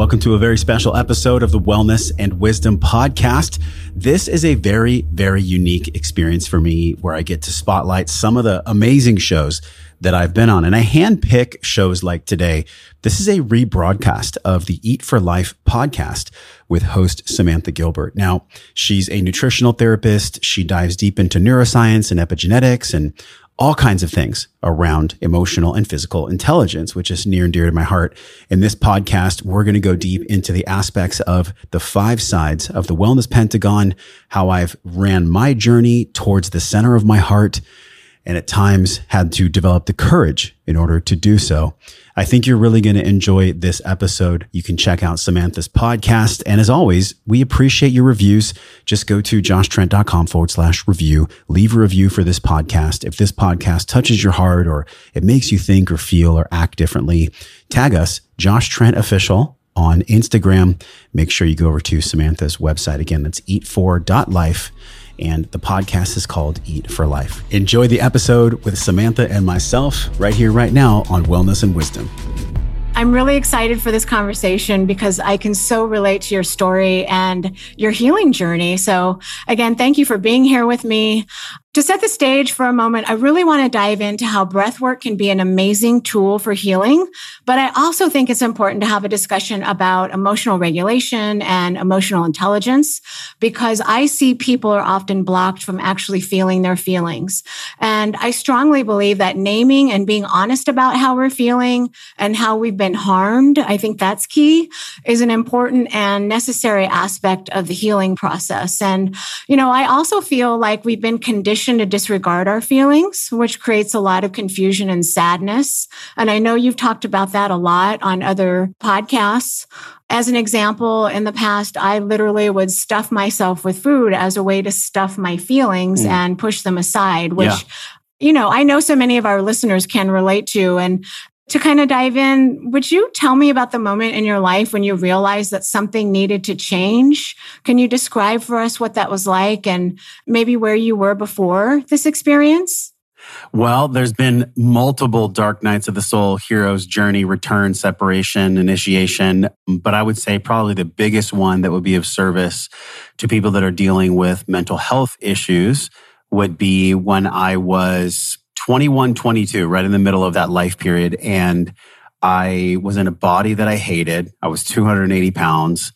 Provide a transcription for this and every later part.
Welcome to a very special episode of the Wellness and Wisdom Podcast. This is a very, very unique experience for me where I get to spotlight some of the amazing shows that I've been on. And I handpick shows like today. This is a rebroadcast of the Eat for Life podcast with host Samantha Gilbert. Now, she's a nutritional therapist. She dives deep into neuroscience and epigenetics and all kinds of things around emotional and physical intelligence, which is near and dear to my heart. In this podcast, we're going to go deep into the aspects of the five sides of the wellness pentagon, how I've ran my journey towards the center of my heart, and at times had to develop the courage in order to do so. I think you're really going to enjoy this episode. You can check out Samantha's podcast. And as always, we appreciate your reviews. Just go to joshtrent.com forward slash review. Leave a review for this podcast. If this podcast touches your heart or it makes you think or feel or act differently, tag us, Josh Trent Official on Instagram. Make sure you go over to Samantha's website. Again, that's eat4.life and the podcast is called Eat for Life. Enjoy the episode with Samantha and myself right here, right now on Wellness and Wisdom. I'm really excited for this conversation because I can so relate to your story and your healing journey. So, again, thank you for being here with me. To set the stage for a moment, I really want to dive into how breath work can be an amazing tool for healing. But I also think it's important to have a discussion about emotional regulation and emotional intelligence because I see people are often blocked from actually feeling their feelings. And I strongly believe that naming and being honest about how we're feeling and how we've been harmed, I think that's key, is an important and necessary aspect of the healing process. And, you know, I also feel like we've been conditioned to disregard our feelings, which creates a lot of confusion and sadness. And I know you've talked about that a lot on other podcasts. As an example, in the past, I literally would stuff myself with food as a way to stuff my feelings mm. and push them aside, which yeah you know, I know so many of our listeners can relate to. And to kind of dive in, would you tell me about the moment in your life when you realized that something needed to change? Can you describe for us what that was like and maybe where you were before this experience? Well, there's been multiple dark nights of the soul, hero's journey, return, separation, initiation. But I would say probably the biggest one that would be of service to people that are dealing with mental health issues would be when I was 21, 22, right in the middle of that life period. And I was in a body that I hated. I was 280 pounds.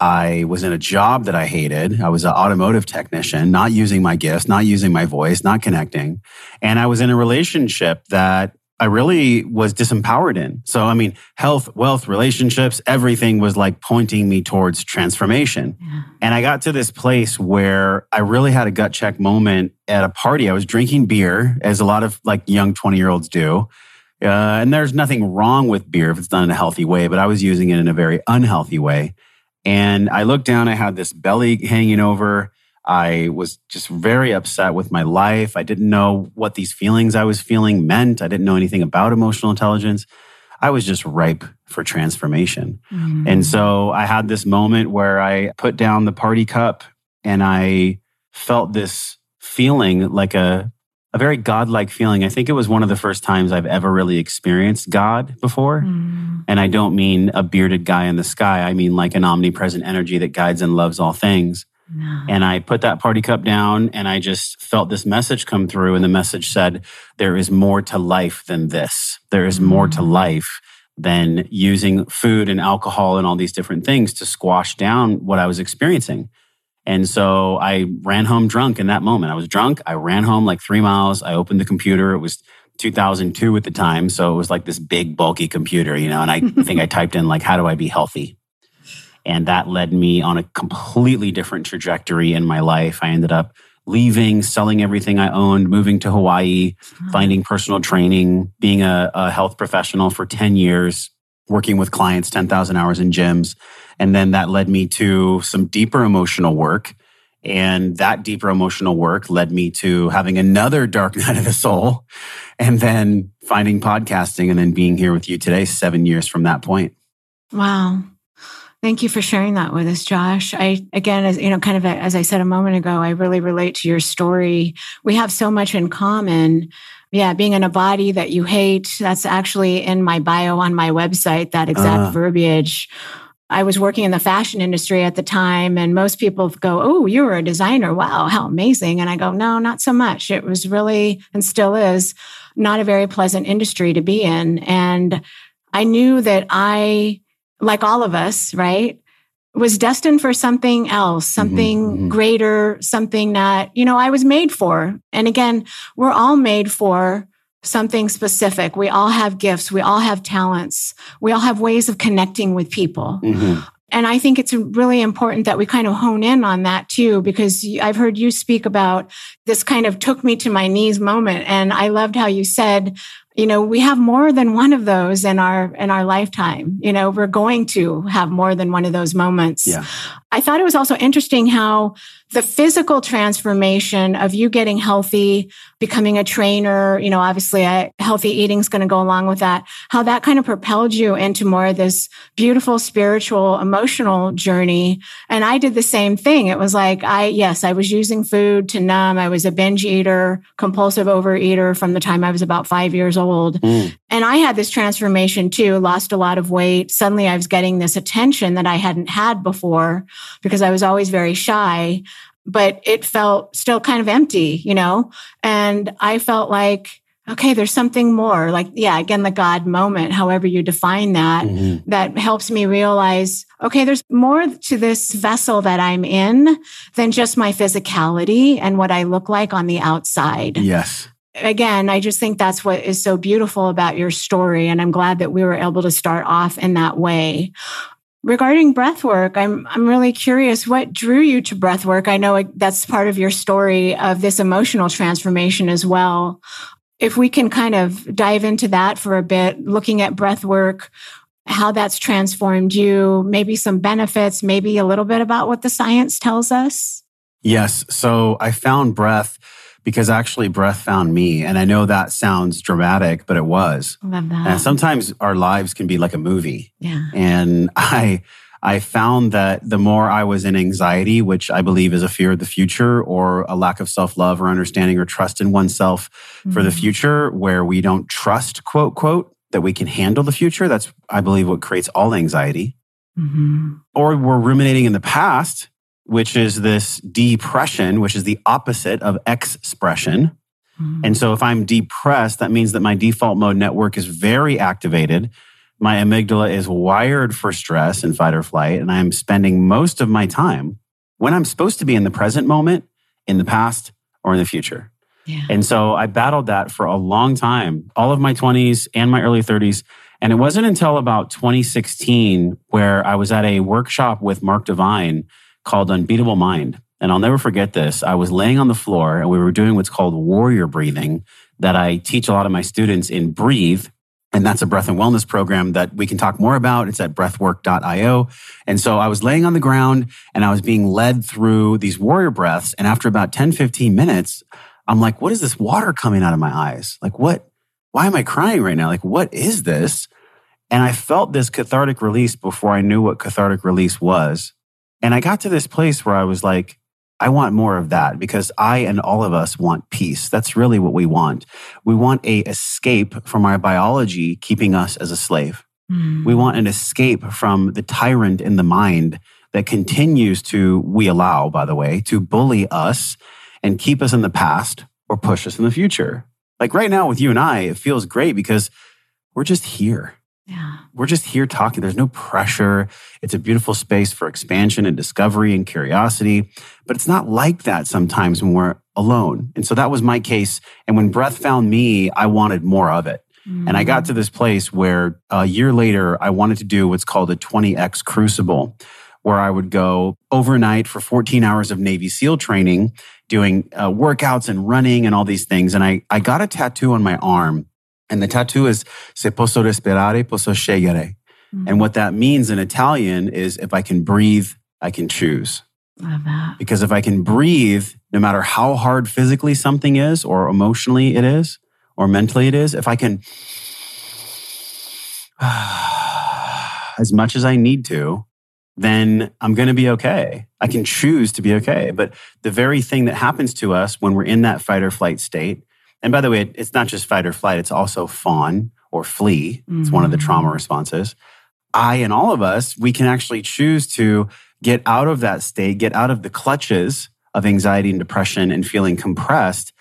I was in a job that I hated. I was an automotive technician, not using my gifts, not using my voice, not connecting. And I was in a relationship that I really was disempowered in. So, I mean, health, wealth, relationships, everything was like pointing me towards transformation. Yeah. And I got to this place where I really had a gut check moment at a party. I was drinking beer, as a lot of like young 20 year olds do. Uh, and there's nothing wrong with beer if it's done in a healthy way, but I was using it in a very unhealthy way. And I looked down, I had this belly hanging over. I was just very upset with my life. I didn't know what these feelings I was feeling meant. I didn't know anything about emotional intelligence. I was just ripe for transformation. Mm. And so I had this moment where I put down the party cup and I felt this feeling like a, a very godlike feeling. I think it was one of the first times I've ever really experienced God before. Mm. And I don't mean a bearded guy in the sky. I mean like an omnipresent energy that guides and loves all things. No. And I put that party cup down and I just felt this message come through. And the message said, There is more to life than this. There is more to mm. life than using food and alcohol and all these different things to squash down what I was experiencing. And so I ran home drunk in that moment. I was drunk. I ran home like three miles. I opened the computer. It was 2002 at the time. So it was like this big, bulky computer, you know, and I think I typed in like, how do I be healthy? And that led me on a completely different trajectory in my life. I ended up leaving, selling everything I owned, moving to Hawaii, mm-hmm. finding personal training, being a, a, health professional for 10 years, working with clients, 10,000 hours in gyms. And then that led me to some deeper emotional work. And that deeper emotional work led me to having another dark night of the soul and then finding podcasting and then being here with you today, seven years from that point. Wow. Thank you for sharing that with us, Josh. I, again, as you know, kind of as I said a moment ago, I really relate to your story. We have so much in common. Yeah, being in a body that you hate. That's actually in my bio on my website, that exact uh. verbiage. I was working in the fashion industry at the time, and most people go, Oh, you were a designer. Wow, how amazing. And I go, No, not so much. It was really, and still is, not a very pleasant industry to be in. And I knew that I, like all of us, right, was destined for something else, mm-hmm, something mm-hmm. greater, something that, you know, I was made for. And again, we're all made for something specific. We all have gifts. We all have talents. We all have ways of connecting with people. Mm-hmm. And I think it's really important that we kind of hone in on that too, because I've heard you speak about this kind of took me to my knees moment. And I loved how you said, you know we have more than one of those in our in our lifetime you know we're going to have more than one of those moments yeah. I thought it was also interesting how the physical transformation of you getting healthy becoming a trainer you know obviously I, healthy eating is going to go along with that how that kind of propelled you into more of this beautiful spiritual emotional journey and i did the same thing it was like i yes i was using food to numb i was a binge eater compulsive overeater from the time i was about five years old. Mm. And I had this transformation too, lost a lot of weight. Suddenly I was getting this attention that I hadn't had before because I was always very shy, but it felt still kind of empty, you know? And I felt like, okay, there's something more. Like, yeah, again, the God moment, however you define that, mm-hmm. that helps me realize, okay, there's more to this vessel that I'm in than just my physicality and what I look like on the outside. Yes again, I just think that's what is so beautiful about your story. And I'm glad that we were able to start off in that way. Regarding breath work, I'm, I'm really curious what drew you to breath work? I know that's part of your story of this emotional transformation as well. If we can kind of dive into that for a bit, looking at breath work, how that's transformed you, maybe some benefits, maybe a little bit about what the science tells us. Yes. So I found breath because actually breath found me. And I know that sounds dramatic, but it was. Love that. And sometimes our lives can be like a movie. Yeah. And I, I found that the more I was in anxiety, which I believe is a fear of the future or a lack of self love or understanding or trust in oneself mm-hmm. for the mm-hmm. future, where we don't trust, quote, quote, that we can handle the future. That's, I believe, what creates all anxiety. Mm-hmm. Or we're ruminating in the past which is this depression, which is the opposite of expression. Mm-hmm. And so if I'm depressed, that means that my default mode network is very activated. My amygdala is wired for stress and fight or flight. And I'm spending most of my time when I'm supposed to be in the present moment, in the past, or in the future. Yeah. And so I battled that for a long time, all of my 20s and my early 30s. And it wasn't until about 2016 where I was at a workshop with Mark Divine called Unbeatable Mind. And I'll never forget this. I was laying on the floor and we were doing what's called warrior breathing that I teach a lot of my students in Breathe. And that's a breath and wellness program that we can talk more about. It's at breathwork.io. And so I was laying on the ground and I was being led through these warrior breaths. And after about 10, 15 minutes, I'm like, what is this water coming out of my eyes? Like, what? Why am I crying right now? Like, what is this? And I felt this cathartic release before I knew what cathartic release was. And I got to this place where I was like, I want more of that because I and all of us want peace. That's really what we want. We want a escape from our biology keeping us as a slave. Mm. We want an escape from the tyrant in the mind that continues to, we allow, by the way, to bully us and keep us in the past or push us in the future. Like right now with you and I, it feels great because we're just here. Yeah. We're just here talking. There's no pressure. It's a beautiful space for expansion and discovery and curiosity. But it's not like that sometimes when we're alone. And so that was my case. And when breath found me, I wanted more of it. Mm. And I got to this place where a year later, I wanted to do what's called a 20X crucible, where I would go overnight for 14 hours of Navy SEAL training, doing uh, workouts and running and all these things. And I, I got a tattoo on my arm and the tattoo is Se posso respirare, posso scegliere. Mm-hmm. And what that means in Italian is if I can breathe, I can choose. Love that. Because if I can breathe, no matter how hard physically something is, or emotionally it is, or mentally it is, if I can, as much as I need to, then I'm going to be okay. I can choose to be okay. But the very thing that happens to us when we're in that fight or flight state and by the way, it's not just fight or flight, it's also fawn or flee. It's mm-hmm. one of the trauma mm. responses. I and all of us, we can actually choose to get out of that state, get out of the clutches of anxiety and depression and feeling compressed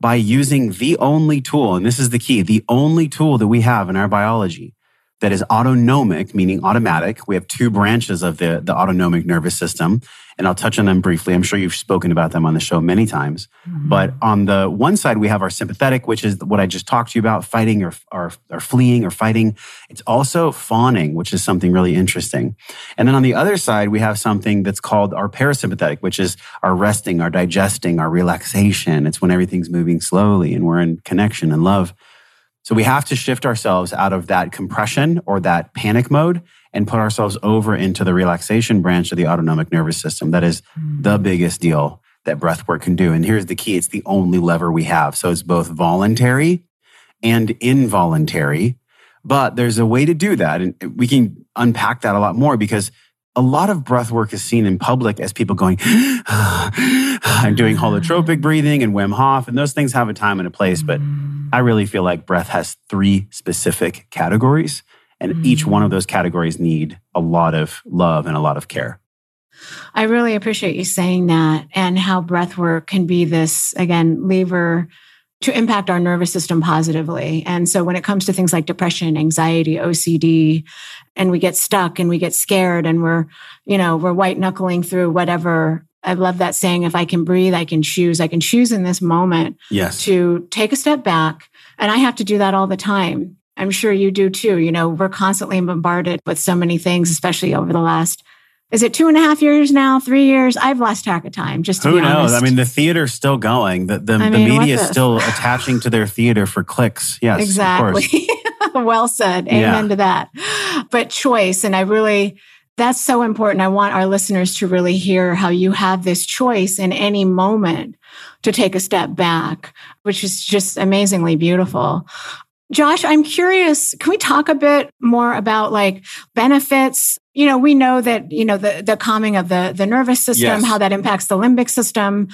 by using the only tool. And this is the key, the only tool that we have in our biology that is autonomic, meaning automatic. We have two branches of the, the autonomic nervous system, and I'll touch on them briefly. I'm sure you've spoken about them on the show many times. Mm-hmm. But on the one side, we have our sympathetic, which is what I just talked to you about fighting or, or, or fleeing or fighting. It's also fawning, which is something really interesting. And then on the other side, we have something that's called our parasympathetic, which is our resting, our digesting, our relaxation. It's when everything's moving slowly and we're in connection and love. So we have to shift ourselves out of that compression or that panic mode and put ourselves over into the relaxation branch of the autonomic nervous system. That is the hmm. biggest deal that breath work can do. And here's the key. It's the only lever we have. So it's both voluntary and involuntary, but there's a way to do that. And we can unpack that a lot more because a lot of breath work is seen in public as people going and doing holotropic breathing and Wim Hof, and those things have a time and a place. But I really feel like breath has three specific categories, and hmm. each one of those categories need a lot of love and a lot of care. I really appreciate you saying that and how breath work can be this, again, lever to impact our nervous system positively. And so when it comes to things like depression, anxiety, OCD, and we get stuck and we get scared and we're, you know, we're white knuckling through whatever. I love that saying, if I can breathe, I can choose. I can choose in this moment yes. to take a step back. And I have to do that all the time. I'm sure you do too. You know, we're constantly bombarded with so many things, especially over the last is it two and a half years now? Three years? I've lost track of time. Just to who knows? Honest. I mean, the theater's still going. The the, the media is still attaching to their theater for clicks. Yes, exactly. well said. Amen yeah. to that. But choice, and I really that's so important. I want our listeners to really hear how you have this choice in any moment to take a step back, which is just amazingly beautiful. Josh, I'm curious, can we talk a bit more about like benefits? You know, we know that, you know, the, the calming of the, the nervous system, yes. how that impacts the limbic system.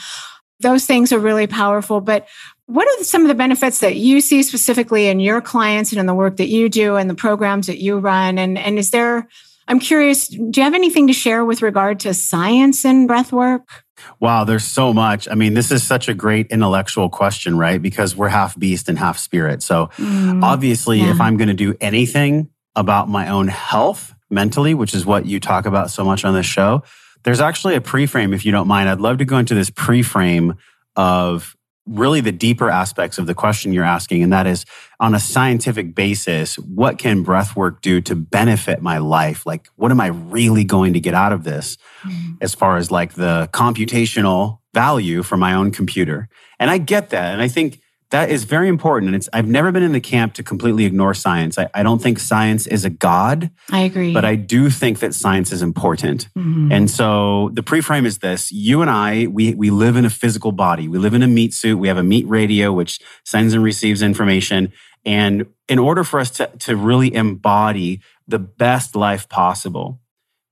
Those things are really powerful. But what are some of the benefits that you see specifically in your clients and in the work that you do and the programs that you run? And, and is there, I'm curious, do you have anything to share with regard to science and breath work? Wow, there's so much. I mean, this is such a great intellectual question, right? Because we're half beast and half spirit. So mm, obviously, yeah. if I'm going to do anything about my own health mentally, which is what you talk about so much on this show, there's actually a pre-frame, if you don't mind. I'd love to go into this pre-frame of really the deeper aspects of the question you're asking. And that is on a scientific basis, what can breath work do to benefit my life? Like, what am I really going to get out of this mm-hmm. as far as like the computational value for my own computer? And I get that. And I think that is very important. And it's I've never been in the camp to completely ignore science. I, I don't think science is a god. I agree. But I do think that science is important. Mm-hmm. And so the pre-frame is this. You and I, we we live in a physical body. We live in a meat suit. We have a meat radio, which sends and receives information. And in order for us to, to really embody the best life possible,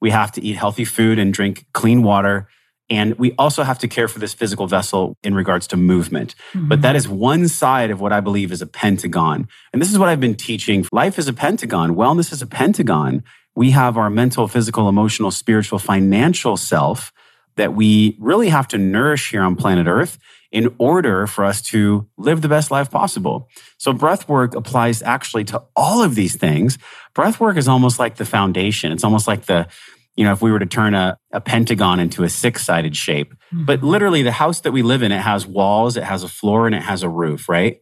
we have to eat healthy food and drink clean water and we also have to care for this physical vessel in regards to movement. Mm-hmm. But that is one side of what I believe is a pentagon. And this is what I've been teaching. Life is a pentagon. Wellness is a pentagon. We have our mental, physical, emotional, spiritual, financial self that we really have to nourish here on planet Earth in order for us to live the best life possible. So breath work applies actually to all of these things. Breath work is almost like the foundation. It's almost like the you know, if we were to turn a, a pentagon into a six sided shape. Mm-hmm. But literally, the house that we live in, it has walls, it has a floor, and it has a roof, right?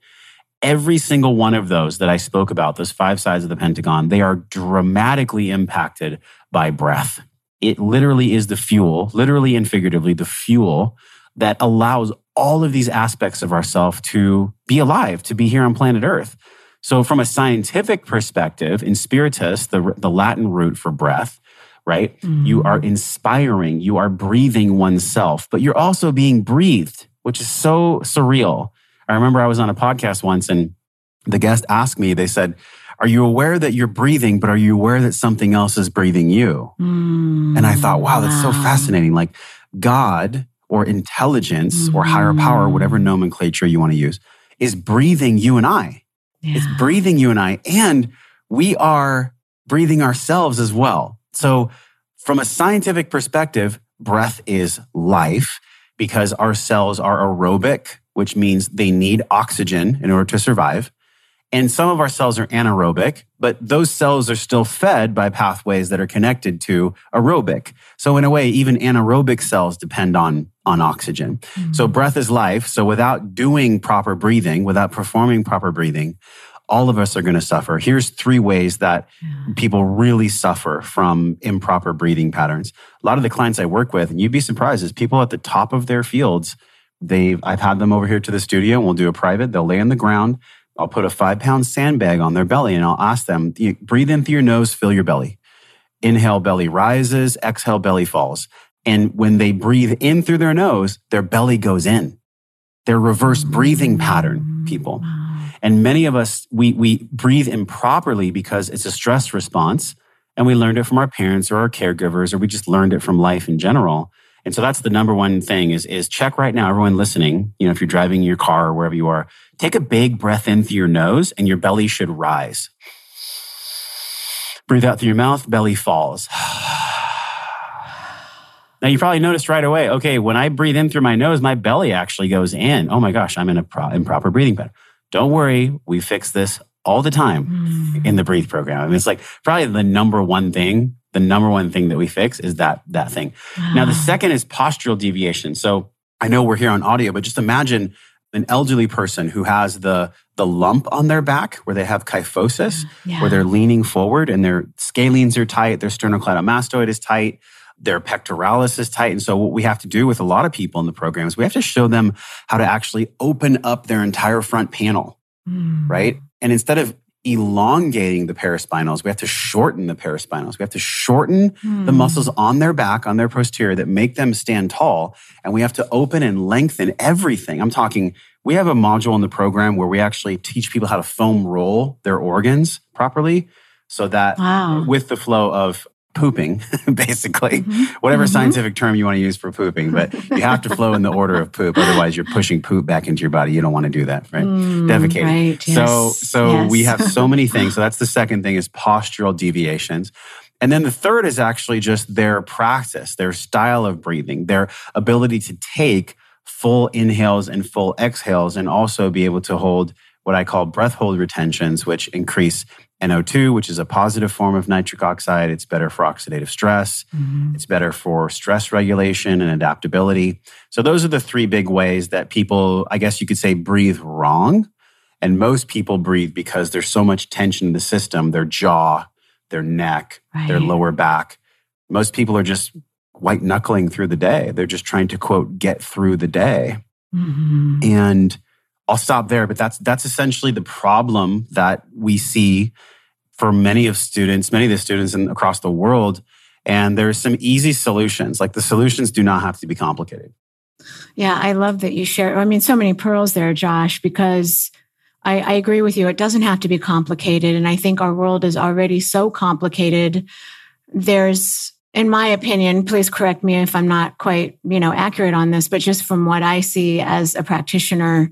Every single one of those that I spoke about, those five sides of the pentagon, they are dramatically impacted by breath. It literally is the fuel, literally and figuratively, the fuel that allows all of these aspects of ourself to be alive, to be here on planet Earth. So, from a scientific perspective, in spiritus, the, the Latin root for breath, right? Mm. You are inspiring, you are breathing oneself, but you're also being breathed, which is so surreal. I remember I was on a podcast once and the guest asked me, they said, Are you aware that you're breathing, but are you aware that something else is breathing you? Mm. And I thought, wow, that's so fascinating. Like God or intelligence mm. or higher power, whatever nomenclature you want to use, is breathing you and I. Yeah. It's breathing you and I. And we are breathing ourselves as well. So, from a scientific perspective, breath is life because our cells are aerobic, which means they need oxygen in order to survive. And some of our cells are anaerobic, but those cells are still fed by pathways that are connected to aerobic. So in a way, even anaerobic cells depend on, on oxygen. Mm-hmm. So breath is life. So without doing proper breathing, without performing proper breathing, all of us are going to suffer. Here's three ways that people really suffer from improper breathing patterns. A lot of the clients I work with, and you'd be surprised, is people at the top of their fields. They've, I've had them over here to the studio and we'll do a private. They'll lay on the ground I'll put a five pound sandbag on their belly and I'll ask them, breathe in through your nose, fill your belly. Inhale, belly rises, exhale, belly falls. And when they breathe in through their nose, their belly goes in. Their reverse breathing pattern, people. And many of us, we, we breathe improperly because it's a stress response. And we learned it from our parents or our caregivers, or we just learned it from life in general. And so that's the number one thing is, is check right now, everyone listening, you know, if you're driving your car or wherever you are, take a big breath in through your nose and your belly should rise. Breathe out through your mouth, belly falls. Now you probably noticed right away, okay, when I breathe in through my nose, my belly actually goes in. Oh my gosh, I'm in a pro- improper breathing pattern. Don't worry, we fix this all the time mm. in the breathe program. I mean, it's like probably the number one thing the number one thing that we fix is that that thing. Now the second is postural deviation. So I know we're here on audio, but just imagine an elderly person who has the the lump on their back where they have kyphosis, yeah. where they're leaning forward and their scalenes are tight, their sternocleidomastoid is tight, their pectoralis is tight. And so what we have to do with a lot of people in the program is we have to show them how to actually open up their entire front panel, mm. right? And instead of elongating the paraspinals. We have to shorten the paraspinals. We have to shorten mm. the hmm. muscles on their back, on their posterior that make them stand tall. And we have to open and lengthen everything. I'm talking, we have a module in the program where we actually teach people how to foam roll their organs properly so that wow. with the flow of pooping, basically, mm-hmm. whatever mm-hmm. scientific term you want to use for pooping, but you have to flow in the order of poop. Otherwise, you're pushing poop back into your body. You don't want to do that, right? Mm, Defecating. Right, yes. So, so yes. we have so many things. So that's the second thing is postural deviations. And then the third is actually just their practice, their style of breathing, their ability to take full inhales and full exhales and also be able to hold what I call breath hold retentions, which increase NO2, which is a positive form of nitric oxide. It's better for oxidative stress. Mm-hmm. It's better for stress regulation and adaptability. So, those are the three big ways that people, I guess you could say, breathe wrong. And most people breathe because there's so much tension in the system, their jaw, their neck, right. their lower back. Most people are just white knuckling through the day. They're just trying to, quote, get through the day. Mm-hmm. And I'll stop there, but that's that's essentially the problem that we see for many of students, many of the students in, across the world. And there's some easy solutions. Like the solutions do not have to be complicated. Yeah, I love that you share. I mean, so many pearls there, Josh, because I, I agree with you. It doesn't have to be complicated. And I think our world is already so complicated. There's in my opinion, please correct me if I'm not quite, you know, accurate on this, but just from what I see as a practitioner,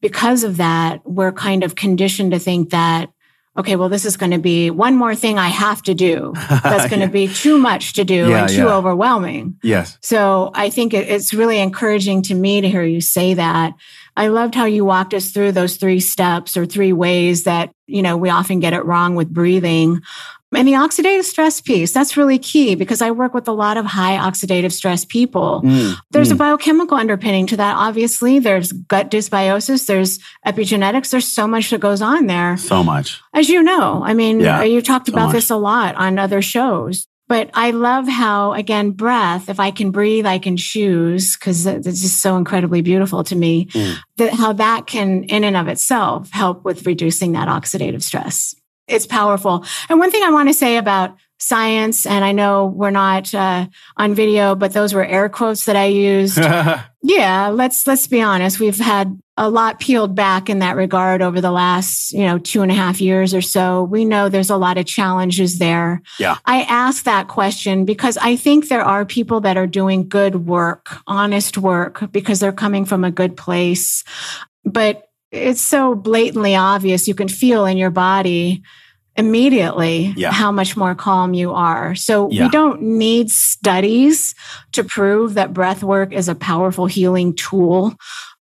because of that, we're kind of conditioned to think that, okay, well, this is going to be one more thing I have to do. That's going to be too much to do yeah, and too yeah. overwhelming. Yes. So I think it's really encouraging to me to hear you say that. I loved how you walked us through those three steps or three ways that, you know, we often get it wrong with breathing. And the oxidative stress piece, that's really key because I work with a lot of high oxidative stress people. Mm, there's mm. a biochemical underpinning to that. Obviously, there's gut dysbiosis, there's epigenetics, there's so much that goes on there. So much. As you know, I mean, yeah, you talked so about much. this a lot on other shows. But I love how, again, breath, if I can breathe, I can choose, because it's just so incredibly beautiful to me, mm. that how that can, in and of itself, help with reducing that oxidative stress it's powerful. And one thing I want to say about science, and I know we're not uh, on video, but those were air quotes that I used. yeah, let's let's be honest. We've had a lot peeled back in that regard over the last, you know, two and a half years or so. We know there's a lot of challenges there. Yeah. I ask that question because I think there are people that are doing good work, honest work, because they're coming from a good place. But it's so blatantly obvious. You can feel in your body immediately Yeah. how much more calm you are. So Yeah. we don't need studies to prove that breath work is a powerful healing tool.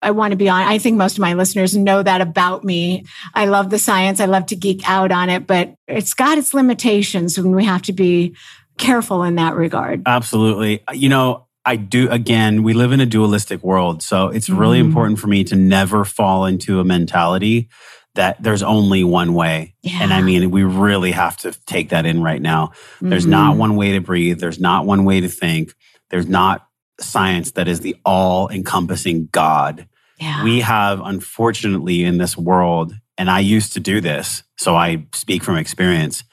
I want to be on. I think most of my listeners know that about me. I love the science. I love to geek out on it, but it's got its limitations and we have to be careful in that regard. Absolutely. You know, I do, again, we live in a dualistic world. So it's really Mhm. important for me to never fall into a mentality that there's only one way. And I mean, we really have to take that in right now. There's Mhm. not one way to breathe, there's not one way to think, there's not science that is the all encompassing God. Yeah. We have, unfortunately, in this world, and I used to do this, so I speak from experience,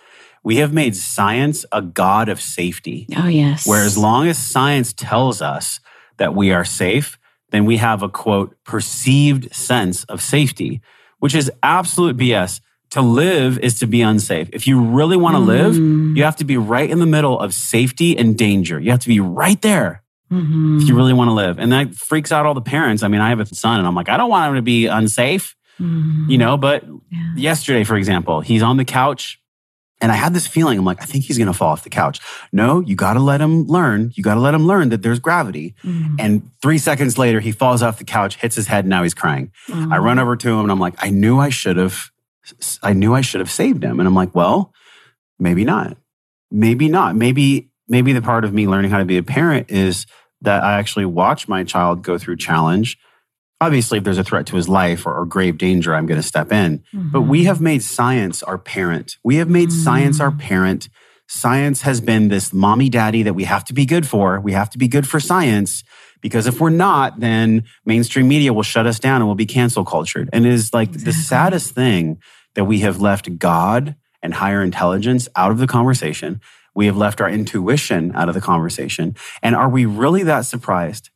we have made science a God of safety. oh, yes. Where as long as science tells us that we are safe, then we have a quote, perceived sense of safety, which is absolute BS. To live is to be unsafe. If you really want to live, Mm. you have to be right in the middle of safety and danger. You have to be right there Mhm. if you really want to live. And that freaks out all the parents. I mean, I have a son and I'm like, I don't want him to be unsafe, Mhm. you know, but Yeah. yesterday, for example, he's on the couch and I had this feeling, I'm like, I think he's going to fall off the couch. No, you got to let him learn. You got to let him learn that there's gravity. Mhm. And three seconds later, he falls off the couch, hits his head, and now he's crying. I Mhm. run over to him and I'm like, I knew I should have, I knew I should have saved him. And I'm like, well, maybe not. Maybe not. Maybe, maybe the part of me learning how to be a parent is that I actually watch my child go through challenge. Obviously, if there's a threat to his life or, or grave danger, I'm going to step in. But Mhm. we have made science our parent. We have made science our Mm. parent. Science has been this mommy daddy that we have to be good for. We have to be good for science because if we're not, then mainstream media will shut us down and we'll be cancel cultured. And it is like the saddest thing that we have left God and higher intelligence out of the conversation. We have left our intuition out of the conversation. And are we really that surprised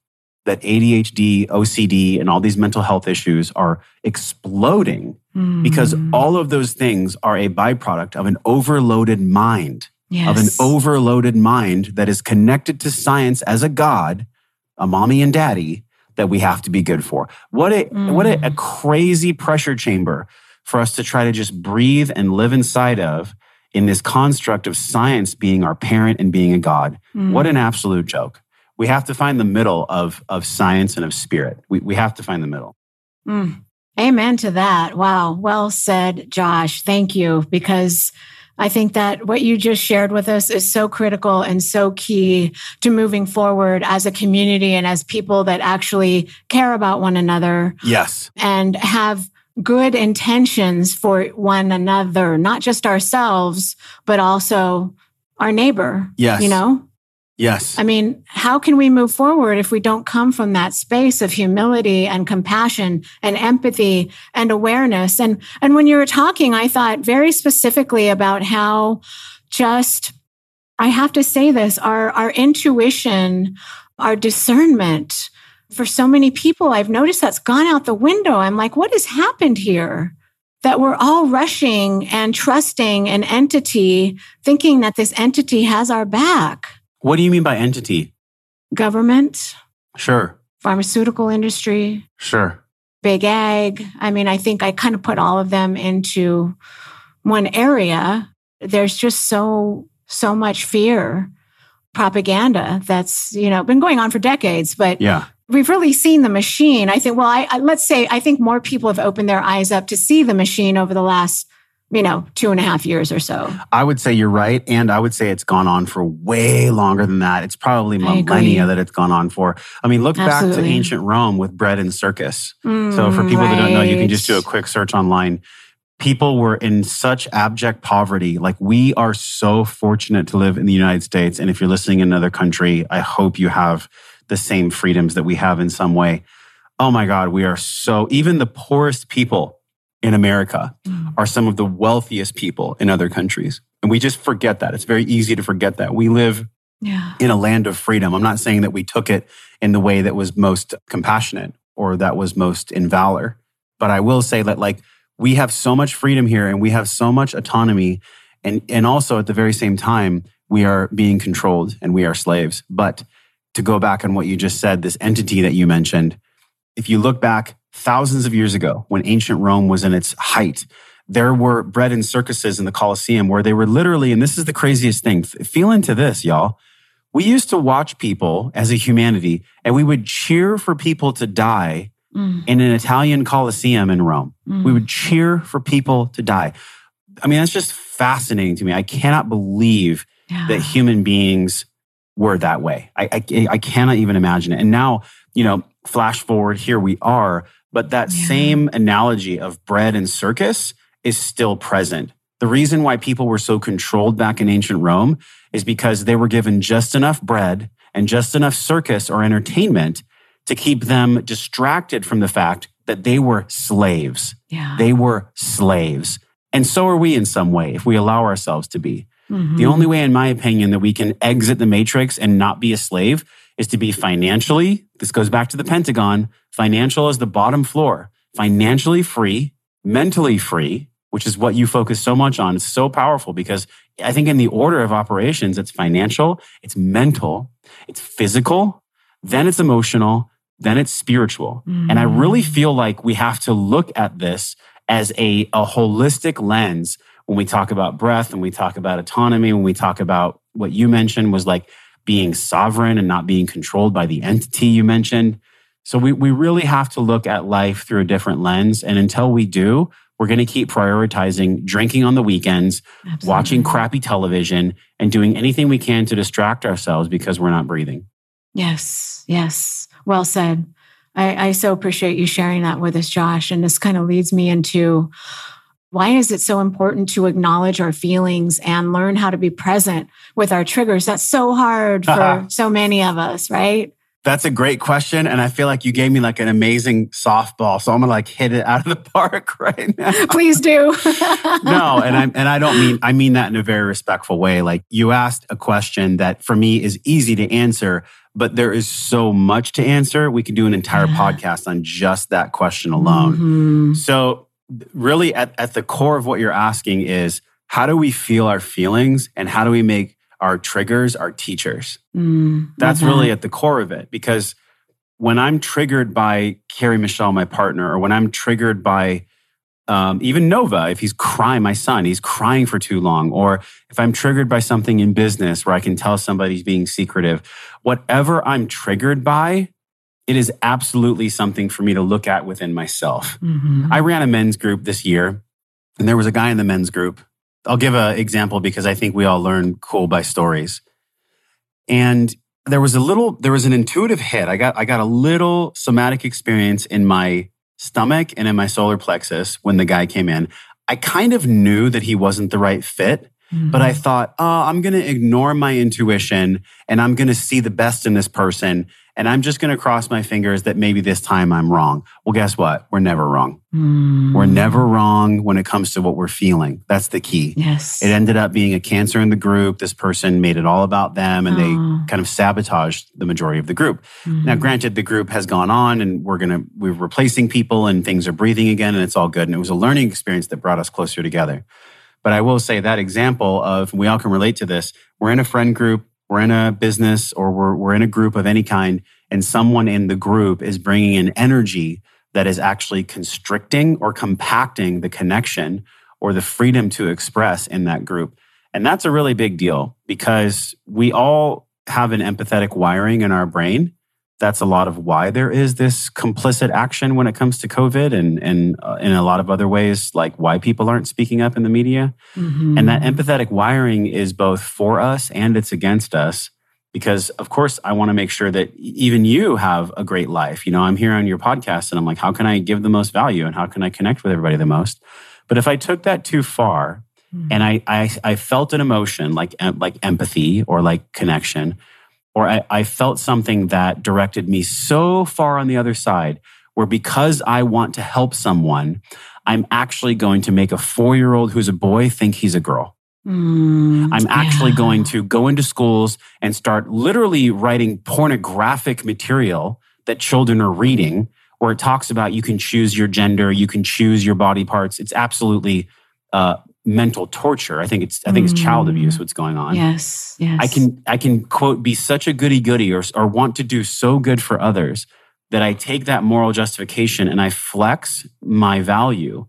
that ADHD, OCD, and all these mental health issues are exploding because Mhm. all of those things are a byproduct of an overloaded mind, yes. of an overloaded mind that is connected to science as a god, a mommy and daddy that we have to be good for. What a what a, a Mm. crazy pressure chamber for us to try to just breathe and live inside of in this construct of science being our parent and being a god. Mm. What an absolute joke. We have to find the middle of of science and of spirit. We we have to find the middle. Mm. Amen to that. Wow. Well said, Josh. Thank you. Because I think that what you just shared with us is so critical and so key to moving forward as a community and as people that actually care about one another Yes. and have good intentions for one another, not just ourselves, but also our neighbor. Yes. You know? Yes. I mean, how can we move forward if we don't come from that space of humility and compassion and empathy and awareness? And, and when you were talking, I thought very specifically about how just, I have to say this, our, our intuition, our discernment for so many people, I've noticed that's gone out the window. I'm like, what has happened here? That we're all rushing and trusting an entity, thinking that this entity has our back What do you mean by entity? government, Sure. pharmaceutical industry, Sure. big ag. I mean, I think I kind of put all of them into one area. There's just so, so much fear, propaganda that's, you know, been going on for decades, but Yeah. we've really seen the machine. I think, well, I, I let's say, I think more people have opened their eyes up to see the machine over the last, you know, two and a half years or so. I would say you're right. And I would say it's gone on for way longer than that. It's probably millennia that it's gone on for. I mean, look back to ancient Rome with bread and circus. So for mm, people that don't know, you can just do a quick search online. People were in such abject poverty. Like we are so fortunate to live in the United States. And if you're listening in another country, I hope you have the same freedoms that we have in some way. Oh my God, we are so, even the poorest people in America Mm. are some of the wealthiest people in other countries. And we just forget that. It's very easy to forget that. We live Yeah. in a land of freedom. I'm not saying that we took it in the way that was most compassionate or that was most in valor, but I will say that like we have so much freedom here and we have so much autonomy and and also at the very same time we are being controlled and we are slaves. But to go back on what you just said, this entity that you mentioned, if you look back thousands of years ago when ancient Rome was in its height, There were bread and circuses in the Colosseum where they were literally, and this is the craziest thing, feel into this, y'all. We used to watch people as a humanity and we would cheer for people to die mm. in an Italian Colosseum in Rome. Mm. We would cheer for people to die. I mean, that's just fascinating to me. I cannot believe yeah. that human beings were that way. I, I, I cannot even imagine it. And now, you know, flash forward, here we are. But that yeah. same analogy of bread and circus is still present. The reason why people were so controlled back in ancient Rome is because they were given just enough bread and just enough circus or entertainment to keep them distracted from the fact that they were slaves. Yeah. They were slaves. And so are we in some way if we allow ourselves to be. Mm-hmm. The only way, in my opinion, that we can exit the matrix and not be a slave is to be financially, this goes back to the Pentagon, financial is the bottom floor, financially free, mentally free, which is what you focus so much on. It's so powerful because I think in the order of operations, it's financial, it's mental, it's physical, then it's emotional, then it's spiritual. Mm-hmm. And I really mm. feel like we have to look at this as a, a holistic lens when we talk about breath and we talk about autonomy, when we talk about what you mentioned was like being sovereign and not being controlled by the entity you mentioned. So we, we really have to look at life through a different lens. And until we do, we're going to keep prioritizing drinking on the weekends, Absolutely. watching crappy television, and doing anything we can to distract ourselves because we're not breathing. Yes, yes. Well said. I, I so appreciate you sharing that with us, Josh. And this kind of leads me into why is it so important to acknowledge our feelings and learn how to be present with our triggers? That's so hard for so many of us, right? That's a great question. And I feel like you gave me like an amazing softball. So I'm gonna like hit it out of the park right now. Please do. no, and I and I don't mean I mean that in a very respectful way. Like you asked a question that for me is easy to answer, but there is so much to answer. We could do an entire yeah. podcast on just that question alone. Mm-hmm. So really at, at the core of what you're asking is how do we feel our feelings and how do we make our triggers our teachers? Mm, That's that. really at the core of it because when I'm triggered by Carrie Michelle, my partner, or when I'm triggered by um, even Nova, if he's crying, my son, he's crying for too long, or if I'm triggered by something in business where I can tell somebody's being secretive, whatever I'm triggered by, it is absolutely something for me to look at within myself. Mm-hmm. I ran a men's group this year, and there was a guy in the men's group. I'll give an example because I think we all learn cool by stories. And there was a little, there was an intuitive hit. I got, I got a little somatic experience in my stomach and in my solar plexus when the guy came in. I kind of knew that he wasn't the right fit, mm-hmm. but I mm-hmm. thought, oh, I'm going to ignore my intuition and I'm going to see the best in this person and I'm just going to cross my fingers that maybe this time I'm wrong. Well, guess what? We're never wrong. Mm. We're never wrong when it comes to what we're feeling. That's the key. Yes. It ended up being a cancer in the group. This person made it all about them and oh. they kind of sabotaged the majority of the group. Mm. Now, granted, the group has gone on and we're going to, we're replacing people and things are breathing again and it's all good. And it was a learning experience that brought us closer together. But I will say that example of we all can relate to this. We're in a friend group we're in a business or we're, we're in a group of any kind, and someone in the group is bringing an energy that is actually constricting or compacting the connection or the freedom to express in that group. And that's a really big deal because we all have an empathetic wiring in our brain that's a lot of why there is this complicit action when it comes to COVID and, and uh, in a lot of other ways, like why people aren't speaking up in the media. Mm-hmm. And that empathetic wiring is both for us and it's against us. Because, of course, I want to make sure that even you have a great life. You know, I'm here on your podcast and I'm like, how can I give the most value and how can I connect with everybody the most? But if I took that too far mm-hmm. and I, I, I felt an emotion like, like empathy or like connection, or I, I felt something that directed me so far on the other side where because I want to help someone, I'm actually going to make a four year old who's a boy think he's a girl. Mm, I'm actually yeah. going to go into schools and start literally writing pornographic material that children are reading, where it talks about you can choose your gender, you can choose your body parts. It's absolutely uh, mental torture. I think it's I think it's child abuse mm. what's going on. Yes, yes. I can I can quote be such a goody goody or or want to do so good for others that I take that moral justification and I flex my value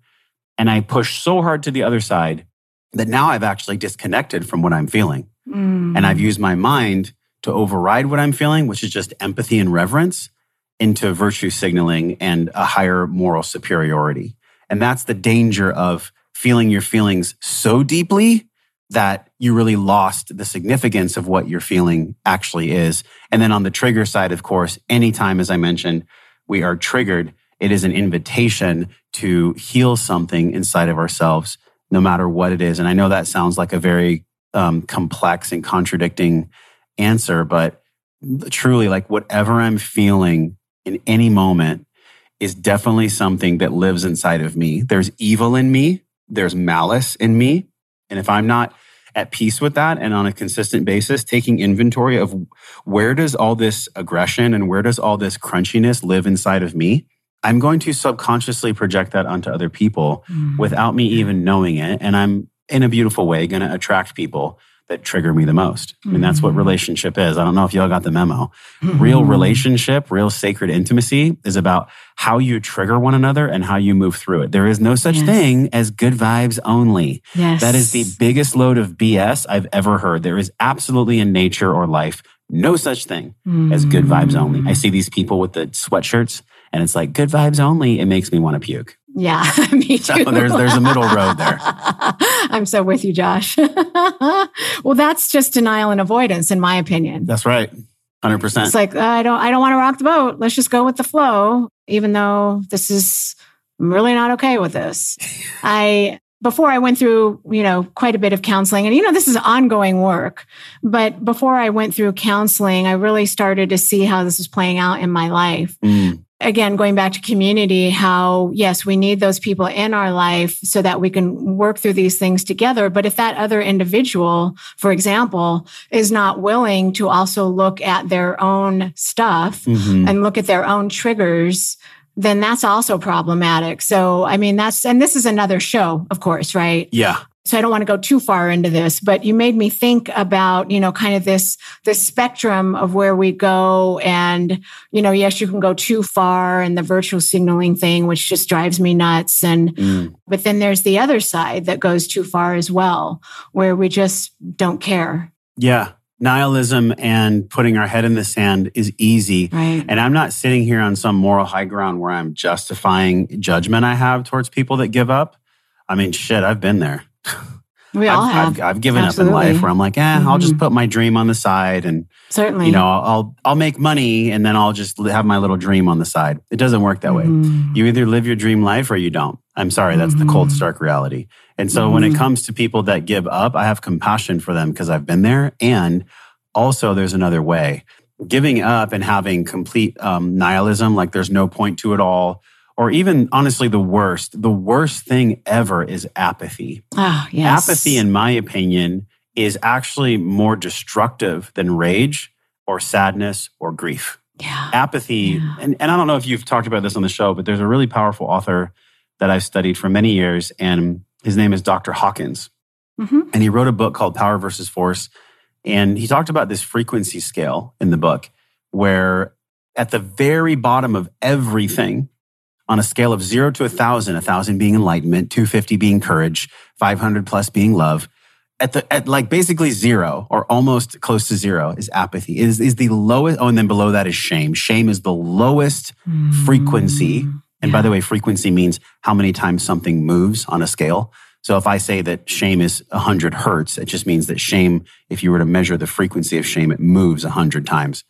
And I push so hard to the other side that now I've actually disconnected from what I'm feeling. Mm. And I've used my mind to override what I'm feeling, which is just empathy and reverence, into virtue signaling and a higher moral superiority. And that's the danger of feeling your feelings so deeply that you really lost the significance of what your feeling actually is. And then on the trigger side, of course, anytime, as I mentioned, we are triggered, it is an invitation to heal something inside of ourselves, no matter what it is. And I know that sounds like a very um, complex and contradicting answer, but truly, like whatever I'm feeling in any moment is definitely something that lives inside of me. There's evil in me, there's malice in me. And if I'm not at peace with that and on a consistent basis, taking inventory of where does all this aggression and where does all this crunchiness live inside of me, I'm going to subconsciously project that onto other people Mm. without me even knowing it. And I'm in a beautiful way going to attract people that trigger me the most. I mean, that's what Mhm. relationship is. I don't know if y'all got the memo. Real Mhm. relationship, real sacred intimacy is about how you trigger one another and how you move through it. There is no such Yes. thing as good vibes only. Yes. That is the biggest load of BS I've ever heard. There is absolutely in nature or life no such thing as good vibes only. I see these people with the sweatshirts and it's like good vibes only. It makes me want to puke. Yeah, me So too. there's- there's a middle road there. I'm so with you, Josh. well, that's just denial and avoidance, in my opinion. That's right. 100%. It's like I don't, I don't want to rock the boat. Let's just go with the flow, even though this is I'm really not okay with this. I before I went through, you know, quite a bit of counseling, and you know, this is ongoing work. But before I went through counseling, I really started to see how this was playing out in my life Mm, again, going back to community, how yes, we need those people in our life so that we can work through these things together. But if that other individual, for example, is not willing to also look at their own stuff mhm. and look at their own triggers, then that's also problematic. So, I mean, that's, and this is another show, of course, right? Yeah. So I don't want to go too far into this, but you made me think about, you know, kind of this, this spectrum of where we go. And, you know, yes, you can go too far and the virtual signaling thing, which just drives me nuts. And, Mm, but then there's the other side that goes too far as well, where we just don't care. yeah. Nihilism and putting our head in the sand is easy. Right. And I'm not sitting here on some moral high ground where I'm justifying judgment I have towards people that give up. I mean, shit, I've been there. We all I've, have. I've, I've given up in life where I'm like, eh, I'll just Mhm. put my dream on the side and, Certainly. you know, I'll, I'll, make money and then I'll just have my little dream on the side. It doesn't work that way. Mhm. You either live your dream life or you don't. I'm sorry, that's the cold, Mhm. stark reality. And so when it Mhm. comes to people that give up, I have compassion for them because I've been there. And also, there's another way. Giving up and having complete um, nihilism, like there's no point to it all, or even honestly, the worst, the worst thing ever is apathy. Oh, yes. Apathy, in my opinion, is actually more destructive than rage or sadness or grief yeah. apathy Yeah. and, and i don't know if you've talked about this on the show but there's a really powerful author that i've studied for many years and his name is dr hawkins Mhm. and he wrote a book called power versus force and he talked about this frequency scale in the book where at the very bottom of everything on a scale of zero to a thousand, a thousand being enlightenment, 250 being courage, 500 plus being love, at the at like basically zero or almost close to zero is apathy. Is is the lowest. Oh, and then below that is shame. Shame is the lowest frequency. Mm. And by the way, frequency means how many times something moves on a scale. So if I say that shame is 100 hertz, it just means that shame, if you were to measure the frequency of shame, it moves 100 times.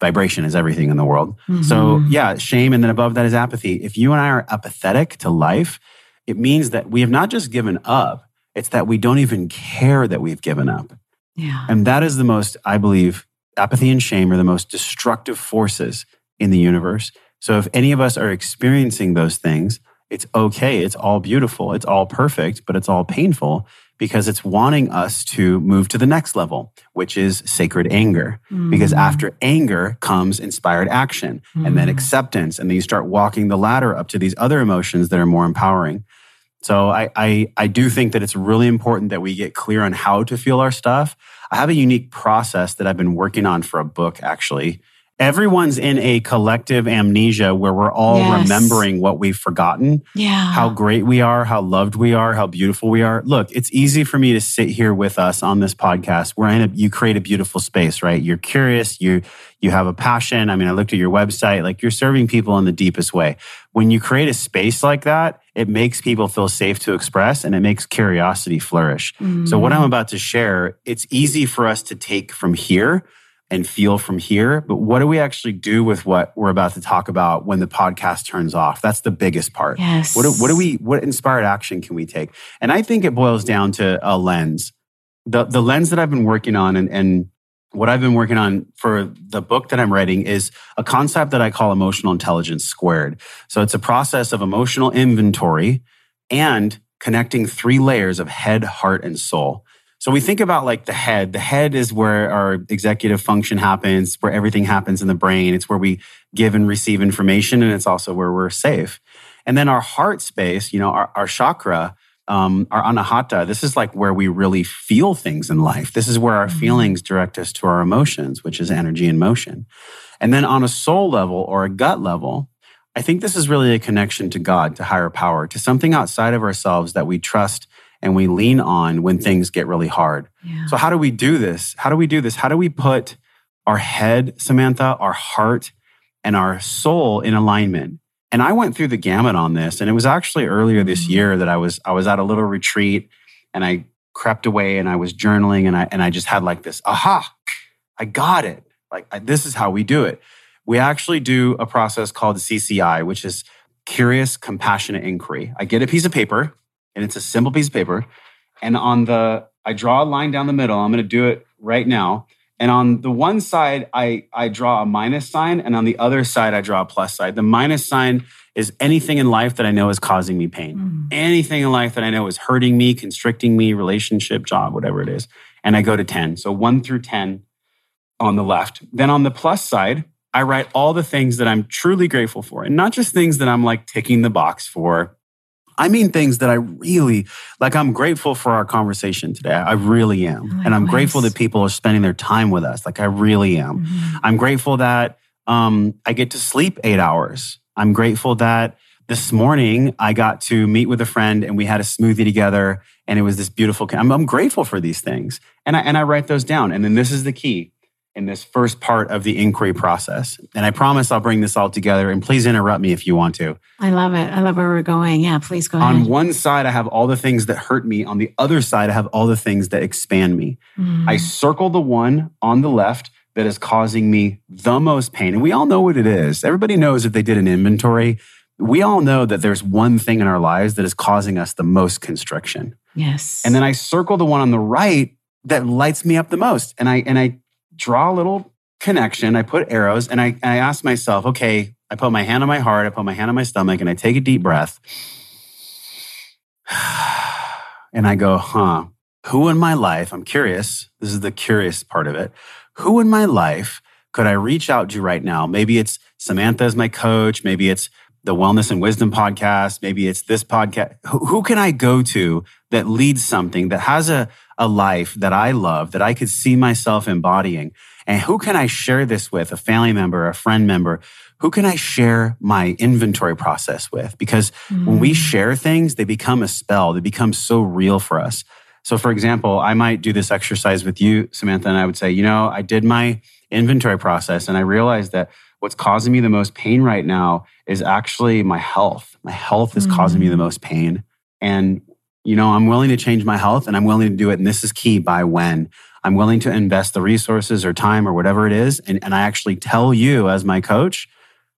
Vibration is everything in the world. So Mhm. yeah, shame. And then above that is apathy. If you and I are apathetic to life, it means that we have not just given up, it's that we don't even care that we've given up. yeah. And that is the most, I believe, apathy and shame are the most destructive forces in the universe. So if any of us are experiencing those things, it's okay. It's all beautiful. It's all perfect, but it's all painful because it's wanting us to move to the next level, which is sacred anger. Because Mhm. after anger comes inspired action and then Mhm. acceptance. And then you start walking the ladder up to these other emotions that are more empowering. So I, I, I do think that it's really important that we get clear on how to feel our stuff. I have a unique process that I've been working on for a book, actually. Everyone's in a collective amnesia where we're all yes. remembering what we've forgotten. Yeah. How great we are, how loved we are, how beautiful we are. Look, it's easy for me to sit here with us on this podcast. We're in a, you create a beautiful space, right? You're curious, you you have a passion. I mean, I looked at your website, like you're serving people in the deepest way. When you create a space like that, it makes people feel safe to express and it makes curiosity flourish. Mm. So what I'm about to share, it's easy for us to take from here and feel from here. But what do we actually do with what we're about to talk about when the podcast turns off? That's the biggest part. Yes. What do, what do we, what inspired action can we take? And I think it boils down to a lens. The, the lens that I've been working on and, and what I've been working on for the book that I'm writing is a concept that I call emotional intelligence squared. So it's a process of emotional inventory and connecting three layers of head, heart, and soul. So we think about like the head. The head is where our executive function happens, where everything happens in the brain. It's where we give and receive information, and it's also where we're safe. And then our heart space, you know, our, our chakra, um, our anahata, this is like where we really feel things in life. This is where our mm-hmm. feelings direct us to our emotions, which is energy and motion. And then on a soul level or a gut level, I think this is really a connection to God, to higher power, to something outside of ourselves that we trust and we lean on when things get really hard. Yeah. So, how do we do this? How do we do this? How do we put our head, Samantha, our heart, and our soul in alignment? And I went through the gamut on this. And it was actually earlier this mm-hmm. year that I was I was at a little retreat and I crept away and I was journaling and I and I just had like this, aha, I got it. Like I, this is how we do it. We actually do a process called CCI, which is curious compassionate inquiry. I get a piece of paper and it's a simple piece of paper. And on the, I draw a line down the middle. I'm going to do it right now. And on the one side, I, I draw a minus sign, and on the other side, I draw a plus sign. The minus sign is anything in life that I know is causing me pain. Mm. Anything in life that I know is hurting me, constricting me, relationship, job, whatever it is. And I go to 10. So one through 10 on the left. Then on the plus side, I write all the things that I'm truly grateful for, and not just things that I'm like ticking the box for I mean things that I really like. I'm grateful for our conversation today. I really am. Oh, and I'm grateful that people are spending their time with us. Like I really am. Mm-hmm. I'm grateful that um, I get to sleep eight hours. I'm grateful that this morning I got to meet with a friend and we had a smoothie together and it was this beautiful. I'm, I'm grateful for these things. And I, and I write those down. And then this is the key in this first part of the inquiry process. And I promise I'll bring this all together. And please interrupt me if you want to. I love it. I love where we're going. Yeah, please go On ahead. On one side, I have all the things that hurt me. On the other side, I have all the things that expand me. Mm. I circle the one on the left that is causing me the most pain. And we all know what it is. Everybody knows if they did an inventory, we all know that there's one thing in our lives that is causing us the most constriction. Yes. And then I circle the one on the right that lights me up the most. And I and I draw a little connection. I put arrows and I, and I ask myself, okay, I put my hand on my heart, I put my hand on my stomach, and I take a deep breath. And I go, huh, who in my life, I'm curious, this is the curious part of it. Who in my life could I reach out to right now? Maybe it's Samantha as my coach. Maybe it's the Wellness and Wisdom podcast. Maybe it's this podcast. Who, who can I go to that leads something that has a, a life that I love, that I could see myself embodying? And who can I share this with? A family member, a friend member? Who can I share my inventory process with? Because mm. when we mm. share things, they become a spell. They become so real for us. So, for example, I might do this exercise with you, Samantha, and I would say, you know, I did my inventory process and I realized that what's causing me the most pain right now is actually my health. My health is mm. causing me the mm. most pain. And you know, I'm willing to change my health and I'm willing to do it. And this is key by when I'm willing to invest the resources or time or whatever it is. And, and I actually tell you as my coach,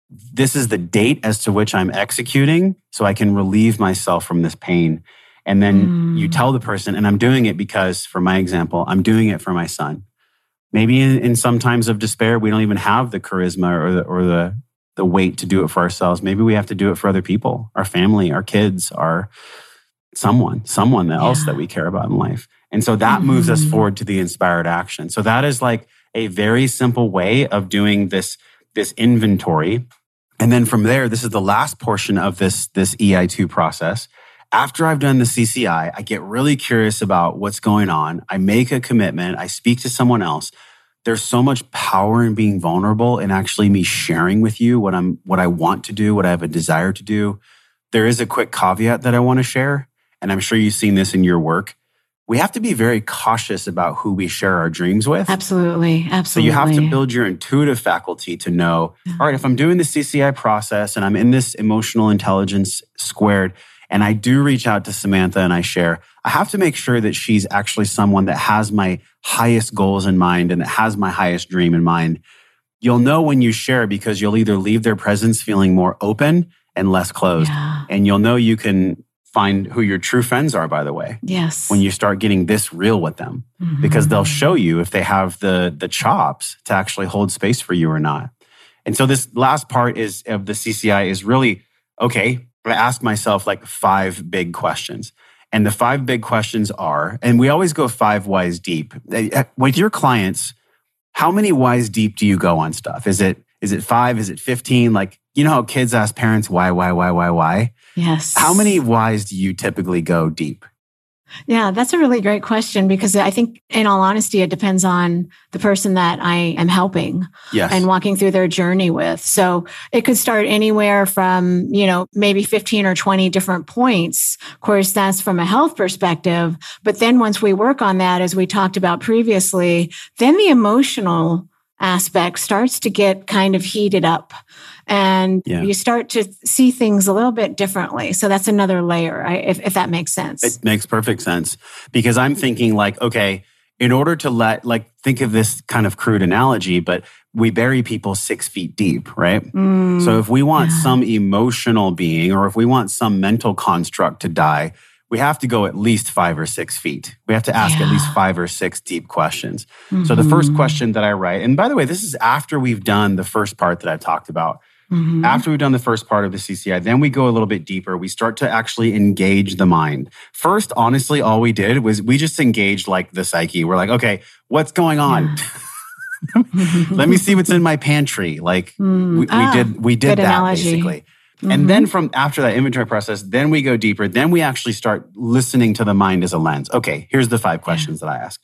this is the date as to which I'm executing so I can relieve myself from this pain. And then mm. you tell the person, and I'm doing it because, for my example, I'm doing it for my son. Maybe in, in some times of despair, we don't even have the charisma or the, or the, the weight to do it for ourselves. Maybe we have to do it for other people, our family, our kids, our someone, someone else yeah. that we care about in life. And so that mm-hmm. moves us mm-hmm. forward to the inspired action. So that is like a very simple way of doing this, this inventory. And then from there, this is the last portion of this, this EI2 process. After I've done the CCI, I get really curious about what's going on. I make a commitment. I speak to someone else. there's so much power in being vulnerable and actually me sharing with you what I'm what I want to do, what I have a desire to do. There is a quick caveat that I want to share, and I'm sure you've seen this in your work. We have to be very cautious about who we share our dreams with. Absolutely. Absolutely. So you have to build your intuitive faculty to know, yeah. all right, if I'm doing the CCI process and I'm in this emotional intelligence squared, and I do reach out to Samantha and I share, I have to make sure that she's actually someone that has my highest goals in mind and that has my highest dream in mind. You'll know when you share because you'll either leave their presence feeling more open and less closed. Yeah. And you'll know you can find who your true friends are, by the way. Yes. When you start getting this real with them, mm-hmm. because they'll show you if they have the, the chops to actually hold space for you or not. And so this last part is of the CCI is really, okay, I ask myself like five big questions. And the five big questions are, and we always go five whys deep. Eh, eh, with your clients, how many whys deep do you go on stuff? Is it is it five? Is it 15? Like, you know how kids ask parents why, why, why, why, why? Yes. How many whys do you typically go deep? Yeah, that's a really great question because I think, in all honesty, it depends on the person that I am helping yes. and walking through their journey with. So it could start anywhere from, you know, maybe 15 or 20 different points. Of course, that's from a health perspective. But then once we work on that, as we talked about previously, then the emotional aspect starts to get kind of heated up and yeah. you start to see things a little bit differently. So that's another layer, if, if that makes sense. It makes perfect sense because I'm thinking like, okay, in order to let, like, think of this kind of crude analogy, but we bury people six feet deep, right? Mm, so if we want yeah. some emotional being or if we want some mental construct to die, we have to go at least five or six feet. We have to ask yeah. at least five or six deep questions. Mm-hmm. So the first mm-hmm. question that I write, and by the way, this is after we've done the first part that I've talked about. Mm-hmm. After we've done the first part of the CCI, then we go a little bit deeper. We start to actually engage the mind. First, honestly, all we did was we just engaged like the psyche. We're like, okay, what's going on? Yeah. Let me see what's in my pantry. Like mm. we, ah, did, we did that analogy. basically. Mm-hmm. And then from after that inventory process, then we go deeper. Then we actually start listening to the mind as a lens. Okay, here's the five questions that I ask.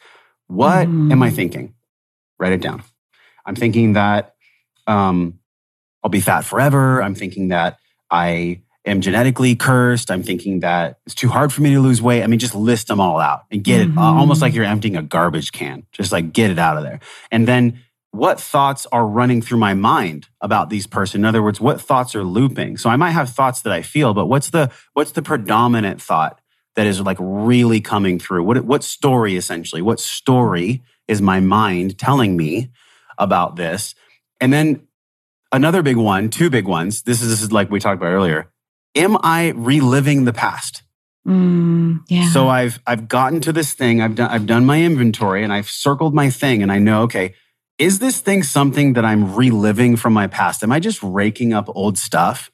What mm. am I thinking? Write it down. I'm thinking that um, I'll be fat forever. I'm thinking that I am genetically cursed. I'm thinking that it's too hard for me to lose weight. I mean, just list them all out and get mm-hmm. it almost like you're emptying a garbage can. Just like get it out of there. And then what thoughts are running through my mind about these person? In other words, what thoughts are looping? So I might have thoughts that I feel, but what's the what's the predominant thought that is like really coming through? What what story essentially? What story is my mind telling me about this? And then another big one, two big ones. This is, this is like we talked about earlier. Am I reliving the past? Mm, yeah. So I've I've gotten to this thing. I've done I've done my inventory and I've circled my thing and I know okay, is this thing something that I'm reliving from my past? Am I just raking up old stuff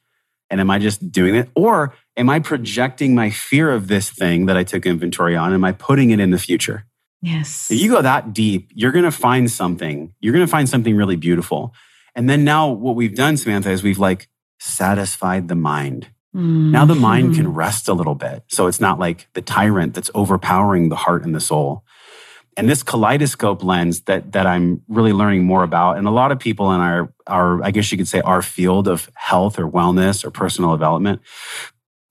and am I just doing it or am I projecting my fear of this thing that I took inventory on? Am I putting it in the future? Yes. If you go that deep, you're going to find something. You're going to find something really beautiful. And then now what we've done, Samantha, is we've like satisfied the mind. Mm-hmm. Now the mind can rest a little bit. So it's not like the tyrant that's overpowering the heart and the soul. And this kaleidoscope lens that that I'm really learning more about, and a lot of people in our our I guess you could say our field of health or wellness or personal development,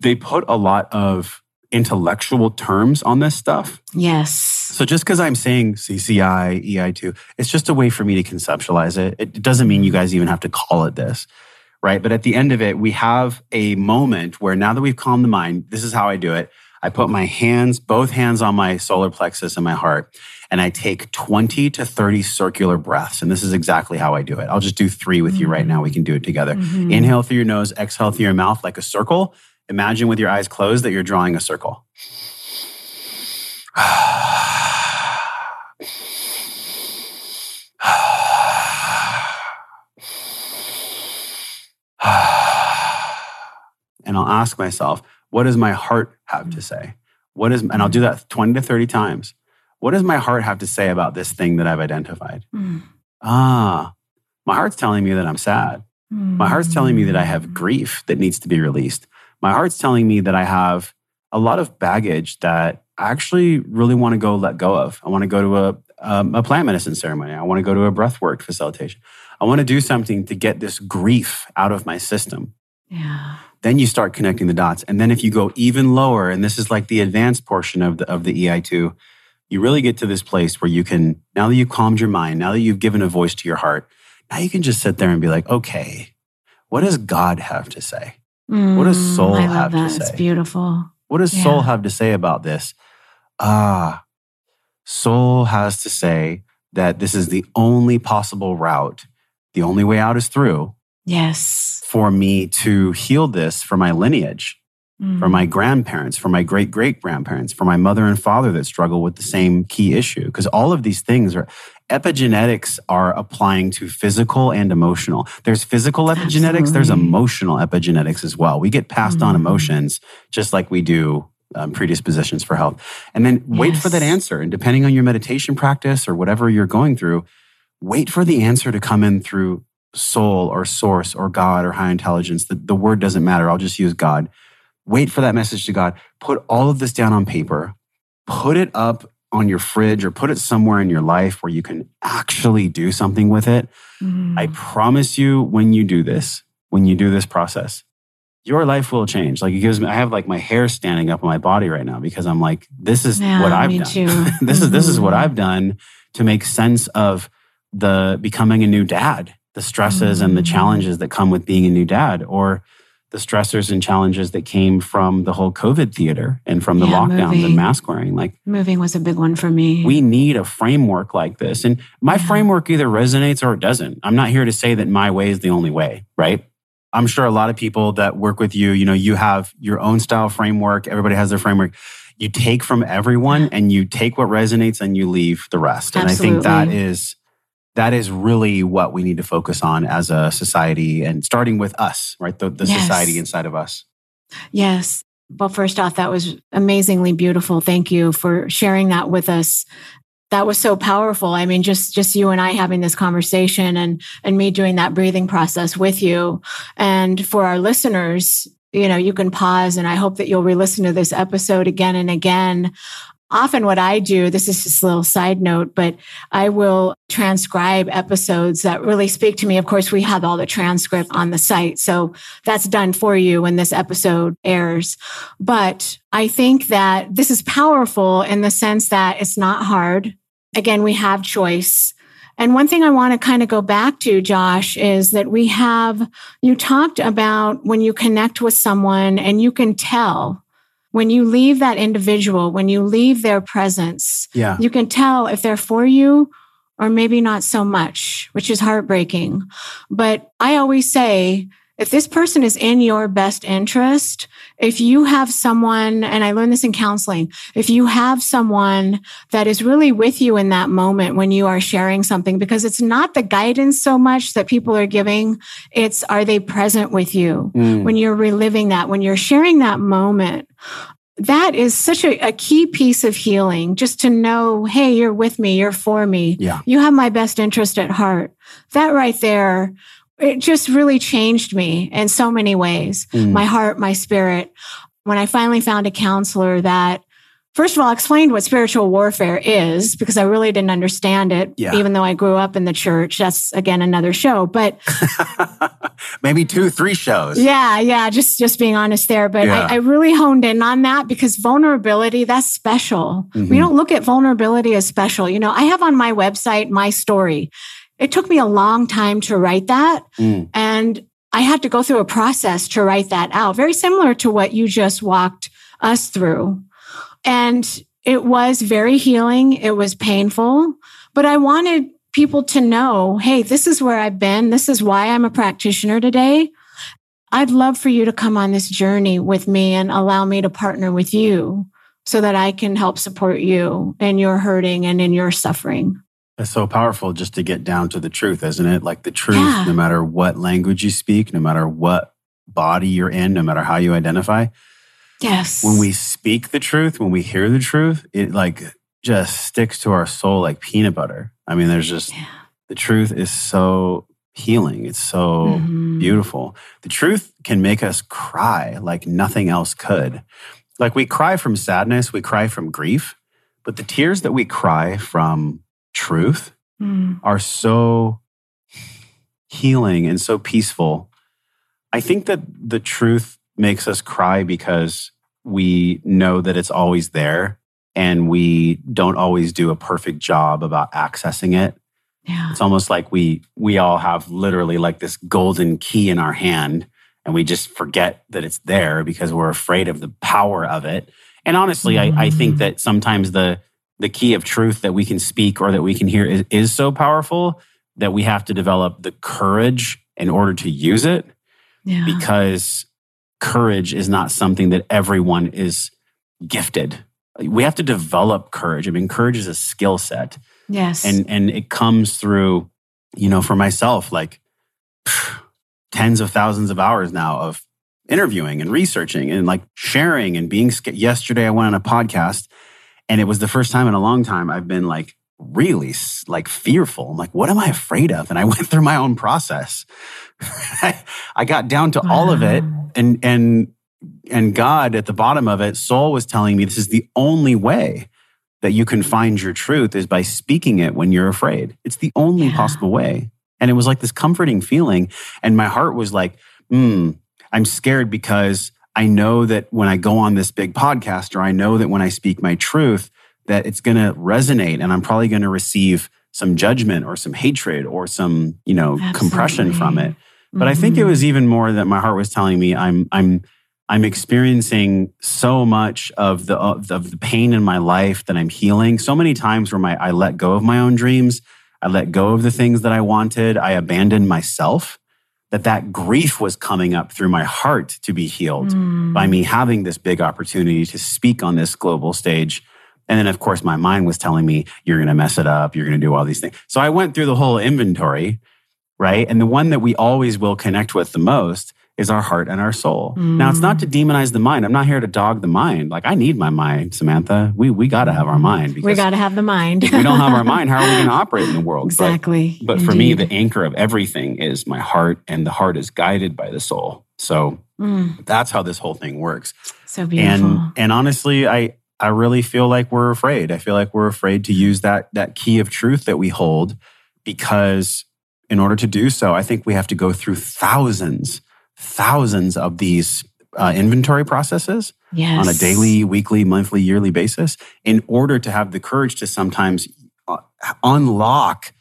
they put a lot of intellectual terms on this stuff. Yes. So just because I'm saying CCI, EI2, it's just a way for me to conceptualize it. It doesn't mean you guys even have to call it this, right? But at the end of it, we have a moment where now that we've calmed the mind, this is how I do it. I put my hands, both hands on my solar plexus and my heart, and I take 20 to 30 circular breaths. And this is exactly how I do it. I'll just do three with mm-hmm. you right now. We can do it together. Mm-hmm. Inhale through your nose, exhale through your mouth like a circle. Imagine with your eyes closed that you're drawing a circle. and I'll ask myself, what does my heart have to say? What is, and I'll do that 20 to 30 times. What does my heart have to say about this thing that I've identified? Mm. Ah, my heart's telling me that I'm sad. Mm. My heart's telling me that I have grief that needs to be released. My heart's telling me that I have a lot of baggage that I actually really want to go let go of. I want to go to a, um, a plant medicine ceremony. I want to go to a breathwork facilitation. I want to do something to get this grief out of my system. Yeah. Then you start connecting the dots. And then if you go even lower, and this is like the advanced portion of the, of the EI2, you really get to this place where you can, now that you've calmed your mind, now that you've given a voice to your heart, now you can just sit there and be like, okay, what does God have to say? Mm, What does soul have love to say? It's beautiful. What does Yeah. soul have to say about this? Ah, soul has to say that this is the only possible route. The only way out is through Yes. For me to heal this for my lineage, for Mm. my grandparents, for my great great grandparents, for my mother and father that struggle with the same key issue. Because all of these things are epigenetics are applying to physical and emotional. There's physical epigenetics, there's emotional epigenetics as well. We get passed on Mm. emotions just like we do um, predispositions for health. And then wait for that answer. And depending on your meditation practice or whatever you're going through, wait for the answer to come in through soul or source or God or high intelligence. The, the word doesn't matter. I'll just use God. Wait for that message to God. Put all of this down on paper, put it up on your fridge or put it somewhere in your life where you can actually do something with it. Mm. I promise you, when you do this, when you do this process, your life will change. Like it gives me, I have like my hair standing up on my body right now because I'm like, this is Yeah, what I've done. this is this is what Mhm. I've done to make sense of the becoming a new dad, the stresses and the Mhm. challenges that come with being a new dad, or the stressors and challenges that came from the whole COVID theater and from the Yeah, lockdowns moving. and mask wearing. Like Moving was a big one for me. we need a framework like this. And my Yeah. framework either resonates or it doesn't. I'm not here to say that my way is the only way, right? I'm sure a lot of people that work with you, you know, you have your own style framework. Everybody has their framework. You take from everyone and you take what resonates and you leave the rest. And I think that Absolutely. is that is really what we need to focus on as a society and starting with us, right? The, the Yes. society inside of us. Yes. Well, first off, that was amazingly beautiful. Thank you for sharing that with us. That was so powerful. I mean, just just you and I having this conversation and and me doing that breathing process with you. And for our listeners, you know, you can pause and I hope that you'll re-listen to this episode again and again. Often what I do, this is just a little side note, but I will transcribe episodes that really speak to me. Of course, we have all the transcript on the site. So that's done for you when this episode airs. But I think that this is powerful in the sense that it's not hard. Again, we have choice. And one thing I want to kind of go back to, Josh, is that we have, you talked about when you connect with someone and you can tell when you leave that individual, when you leave their presence, Yeah. you can tell if they're for you or maybe not so much, which is heartbreaking. But I always say, if this person is in your best interest, if you have someone, and I learned this in counseling, if you have someone that is really with you in that moment when you are sharing something, because it's not the guidance so much that people are giving, it's are they present with you Mm. when you're reliving that, when you're sharing that moment? That is such a, a key piece of healing, just to know, hey, you're with me, you're for me Yeah. you have my best interest at heart. That right there, it just really changed me in so many ways Mm. my heart, my spirit. When I finally found a counselor that, first of all, explained what spiritual warfare is, because I really didn't understand it, Yeah. even though I grew up in the church. That's again another show. But Maybe two, three shows. yeah, yeah, just just being honest there. But Yeah. I, I really honed in on that because vulnerability, that's special. Mhm. We don't look at vulnerability as special. You know, I have on my website my story. It took me a long time to write that. Mm. And I had to go through a process to write that out, very similar to what you just walked us through. And it was very healing. It was painful, but I wanted people to know hey, this is where I've been. This is why I'm a practitioner today. I'd love for you to come on this journey with me and allow me to partner with you so that I can help support you in your hurting and in your suffering. It's so powerful just to get down to the truth, isn't it? Like the truth, Yeah. no matter what language you speak, no matter what body you're in, no matter how you identify. Yes. When we speak the truth, when we hear the truth, it like just sticks to our soul like peanut butter. I mean, there's just Yeah. the truth is so healing. It's so Mhm. beautiful. The truth can make us cry like nothing else could. Like we cry from sadness, we cry from grief, but the tears that we cry from truth mm. are so healing and so peaceful. I think that the truth makes us cry because we know that it's always there and we don't always do a perfect job about accessing it. Yeah. It's almost like we we all have literally like this golden key in our hand and we just forget that it's there because we're afraid of the power of it. And honestly, mm. I, I think mm. that sometimes the the key of truth that we can speak or that we can hear is, is so powerful that we have to develop the courage in order to use it. Yeah. Because courage is not something that everyone is gifted. We have to develop courage. I mean, courage is a skill set. Yes. And and it comes through, you know, for myself, like tens of thousands of hours now of interviewing and researching and like sharing and being yesterday I went on a podcast and it was the first time in a long time I've been like really like fearful. I'm like, what am I afraid of? And I went through my own process. I got down to wow. all of it and and and God at the bottom of it, soul was telling me this is the only way that you can find your truth is by speaking it when you're afraid. It's the only yeah. possible way. And it was like this comforting feeling. And my heart was like, hmm, I'm scared because I know that when I go on this big podcast, or I know that when I speak my truth, that it's going to resonate and I'm probably going to receive some judgment or some hatred or some, you know, Absolutely. compression from it. But mm-hmm. I think it mm-hmm. was even more that my heart was telling me I'm I'm I'm experiencing so much of the of the pain in my life that I'm healing. So many times where my I let go of my own dreams, I let go of the things that I wanted, I abandoned myself. That that grief was coming up through my heart to be healed mm. by me having this big opportunity to speak on this global stage. And then, of course, my mind was telling me, you're going to mess it up. You're going to do all these things. So I went through the whole inventory right? And the one that we always will connect with the most is our heart and our soul. Mm. Now, it's not to demonize the mind. I'm not here to dog the mind. Like I need my mind, Samantha. We we got to have our mind. we got to have the mind. if we don't have our mind, how are we going to operate in the world? Exactly. But, but for me, the anchor of everything is my heart, and the heart is guided by the soul. So mm. that's how this whole thing works. So beautiful. And and honestly, I I really feel like we're afraid. I feel like we're afraid to use that that key of truth that we hold because in order to do so, I think we have to go through thousands, thousands of these uh, inventory processes yes. on a daily, weekly, monthly, yearly basis in order to have the courage to sometimes uh, unlock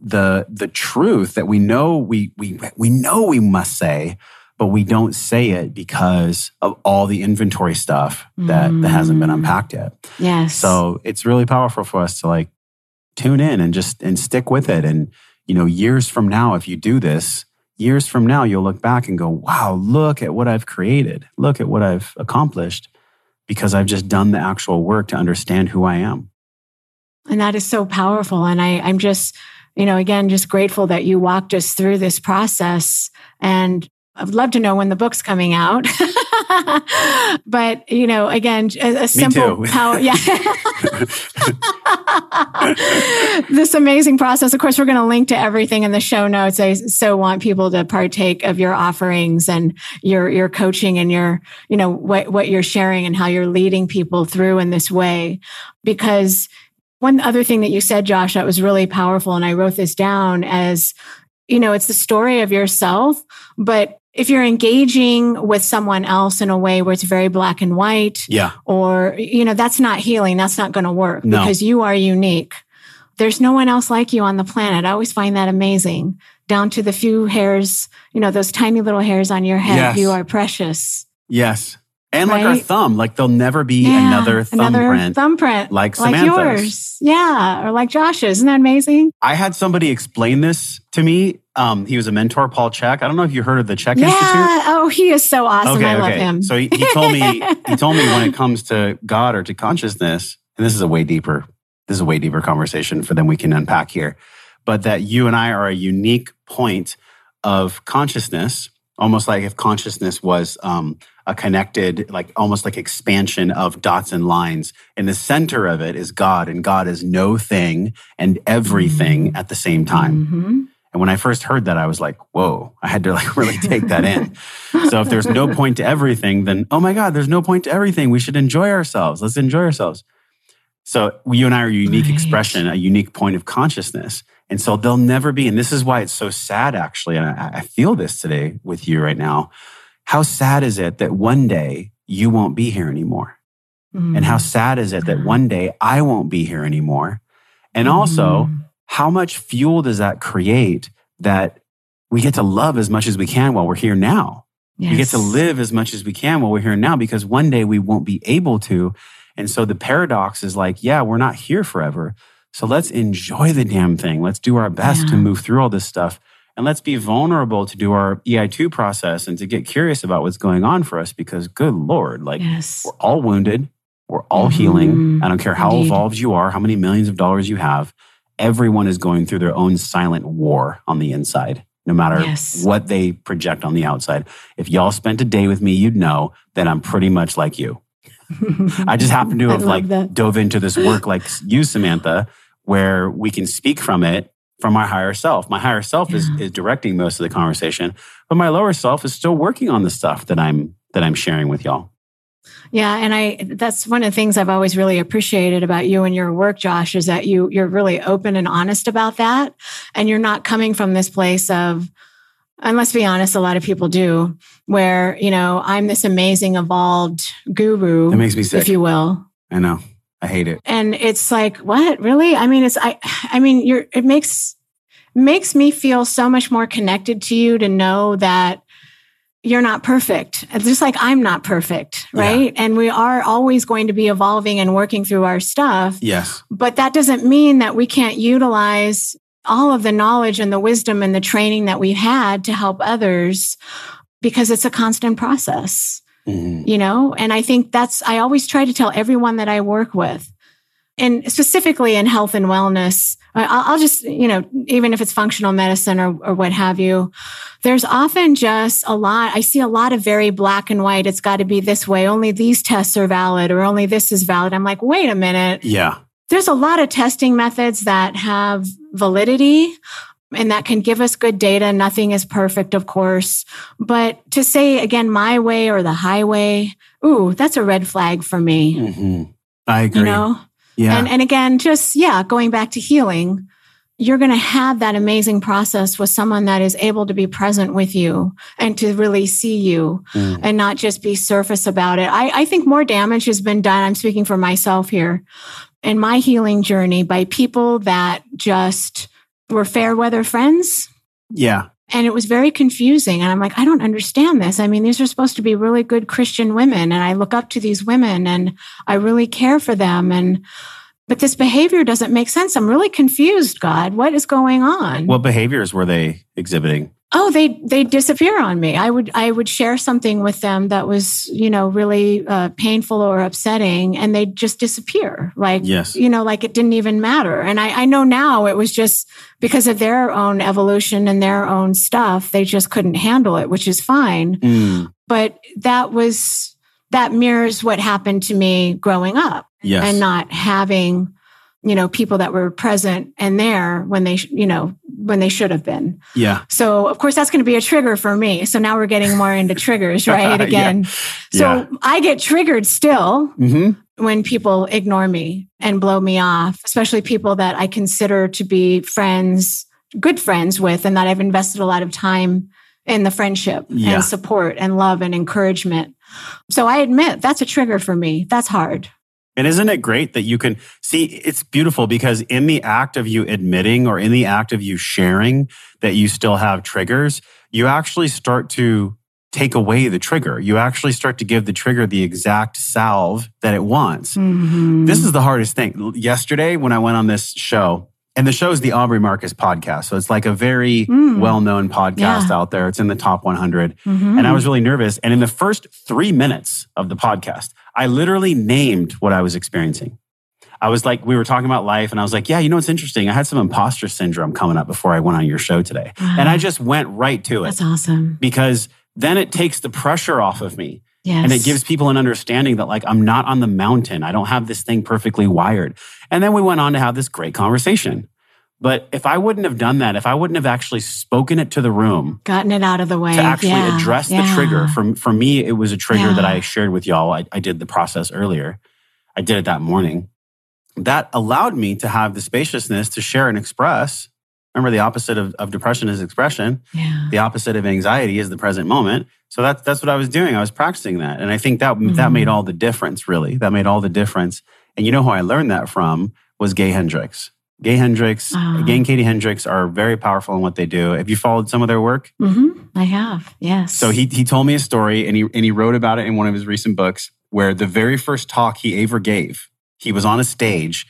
the the truth that we know we we we know we must say but we don't say it because of all the inventory stuff that, mm. that hasn't been mm. unpacked yet. Yes. So it's really powerful for us to like tune in and just and stick with it and you know, years from now, if you do this, years from now, you'll look back and go, wow, look at what I've created. Look at what I've accomplished because I've just done the actual work to understand who I am. And that is so powerful. And I, I'm just, you know, again, just grateful that you walked us through this process. And I'd love to know when the book's coming out. but you know, again, a, a simple power. Yeah. this amazing process. Of course, we're going to link to everything in the show notes. I so want people to partake of your offerings and your your coaching and your you know what what you're sharing and how you're leading people through in this way because one other thing that you said josh that was really powerful and i wrote this down as you know it's the story of yourself but if you're engaging with someone else in a way where it's very black and white, yeah, or you know, that's not healing. That's not going to work no. because you are unique. There's no one else like you on the planet. I always find that amazing. Down to the few hairs, you know, those tiny little hairs on your head. Yes. You are precious. Yes. And right? like our thumb, like there'll never be yeah, another thumbprint, thumbprint like Samantha's. like yours, yeah, or like Josh's. Isn't that amazing? I had somebody explain this to me. Um, he was a mentor, Paul Chek. I don't know if you heard of the Chek yeah. Institute. Oh, he is so awesome. Okay, I love him. So he, he told me he told me when it comes to God or to consciousness, and this is a way deeper. This is a way deeper conversation for them we can unpack here, but that you and I are a unique point of consciousness almost like if consciousness was um, a connected, like almost like expansion of dots and lines. In the center of it is God, and God is no thing and everything mm-hmm. at the same time. Mm-hmm. And when I first heard that, I was like, whoa, I had to like really take that in. so if there's no point to everything, then oh my God, there's no point to everything. We should enjoy ourselves. Let's enjoy ourselves. So you and I are a unique Right. expression, a unique point of consciousness. And so they'll never be, and this is why it's so sad, actually. And I, I feel this today with you right now. How sad is it that one day you won't be here anymore? Mm. And how sad is it that one day I won't be here anymore? And also, Mm. how much fuel does that create that we get to love as much as we can while we're here now? We get to live as much as we can while we're here now because one day we won't be able to. And so the paradox is like, yeah, we're not here forever. So let's enjoy the damn thing. Let's do our best to move through all this stuff. And let's be vulnerable to do our EI2 process and to get curious about what's going on for us because, good Lord, like Yes. we're all wounded. We're all Mhm. healing. I don't care how Indeed. evolved you are, how many millions of dollars you have. Everyone is going through their own silent war on the inside, no matter Yes. what they project on the outside. If y'all spent a day with me, you'd know that I'm pretty much like you. I just happen to have like that. dove into this work like you, Samantha, where we can speak from it from my higher self. My higher self is, Yeah. is directing most of the conversation, but my lower self is still working on the stuff that I'm that I'm sharing with y'all. Yeah, and I that's one of the things I've always really appreciated about you and your work Josh is that you you're really open and honest about that and you're not coming from this place of and let's be honest a lot of people do where, you know, I'm this amazing evolved guru It makes me sick. if you will. I know. I hate it. And it's like, what? Really? I mean, it's I I mean, you're it makes makes me feel so much more connected to you to know that you're not perfect. It's just like I'm not perfect, Yeah. right? And we are always going to be evolving and working through our stuff. Yes. But that doesn't mean that we can't utilize all of the knowledge and the wisdom and the training that we've had to help others because it's a constant process Mhm. you know and i think that's i always try to tell everyone that i work with and specifically in health and wellness I'll just you know even if it's functional medicine or, or what have you there's often just a lot i see a lot of very black and white it's got to be this way only these tests are valid or only this is valid i'm like wait a minute Yeah. there's a lot of testing methods that have validity and that can give us good data. Nothing is perfect, of course. But to say again, my way or the highway, ooh, that's a red flag for me. hmm I agree. You know? yeah. And and again, just yeah, going back to healing, you're gonna have that amazing process with someone that is able to be present with you and to really see you Mm. and not just be surface about it. I, I think more damage has been done. I'm speaking for myself here in my healing journey by people that just were fair weather friends. yeah. And it was very confusing. And I'm like, I don't understand this. I mean, these are supposed to be really good Christian women. And I look up to these women and I really care for them. And, but this behavior doesn't make sense. I'm really confused, God. What is going on? What behaviors were they exhibiting? Oh they they disappear on me i would i would share something with them that was you know really uh, painful or upsetting and they'd just disappear like Yes. you know like it didn't even matter and I, I know now it was just because of their own evolution and their own stuff they just couldn't handle it which is fine Mm. but that was that mirrors what happened to me growing up Yes. and not having you know people that were present and there when they you know when they should have been yeah. so of course that's going to be a trigger for me. So now we're getting more into triggers, right? Yeah. Again. So Yeah. I get triggered still hmm when people ignore me and blow me off, especially people that I consider to be friends, good friends with, and that I've invested a lot of time in the friendship Yeah. and support and love and encouragement. So I admit that's a trigger for me. That's hard. And isn't it great that you can see it's beautiful because in the act of you admitting or in the act of you sharing that you still have triggers, you actually start to take away the trigger. You actually start to give the trigger the exact salve that it wants. Mhm. This is the hardest thing. Yesterday, when I went on this show, and the show is the Aubrey Marcus podcast. So it's like a very Mm. well known podcast Yeah. out there. It's in the top 100. Mhm. And I was really nervous. And in the first three minutes of the podcast, I literally named what I was experiencing. I was like, we were talking about life, and I was like, yeah, you know what's interesting? I had some imposter syndrome coming up before I went on your show today. And I just went right to it that's awesome. because then it takes the pressure off of me. Yes. And it gives people an understanding that, like, I'm not on the mountain. I don't have this thing perfectly wired. And then we went on to have this great conversation. But if I wouldn't have done that, if I wouldn't have actually spoken it to the room gotten it out of the way to actually Yeah. address the trigger, for, for me, it was a trigger Yeah. that I shared with y'all. I, I did the process earlier. I did it that morning. that allowed me to have the spaciousness to share and express. Remember, the opposite of, of depression is expression. Yeah. The opposite of anxiety is the present moment. So that's that's what I was doing. I was practicing that, and I think that mm-hmm. that made all the difference. Really, that made all the difference. And you know who I learned that from was Gay Hendricks. Gay Hendricks, uh, Gay and Katie Hendricks are very powerful in what they do. Have you followed some of their work? Mm-hmm. I have, yes. So he he told me a story, and he and he wrote about it in one of his recent books, where the very first talk he ever gave, he was on a stage,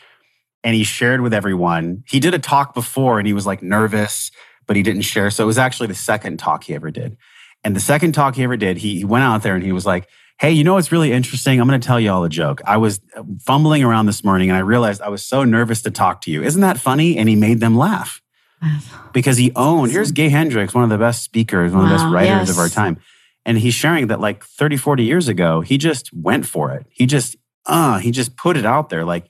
and he shared with everyone. He did a talk before, and he was like nervous, but he didn't share. So it was actually the second talk he ever did. And the second talk he ever did, he, he went out there and he was like, Hey, you know what's really interesting? I'm going to tell you all a joke. I was fumbling around this morning and I realized I was so nervous to talk to you. Isn't that funny? And he made them laugh because he owned. Here's Gay Hendricks, one of the best speakers, one of the best writers yes. of our time. And he's sharing that like 30, 40 years ago, he just went for it. He just, uh, he just put it out there like,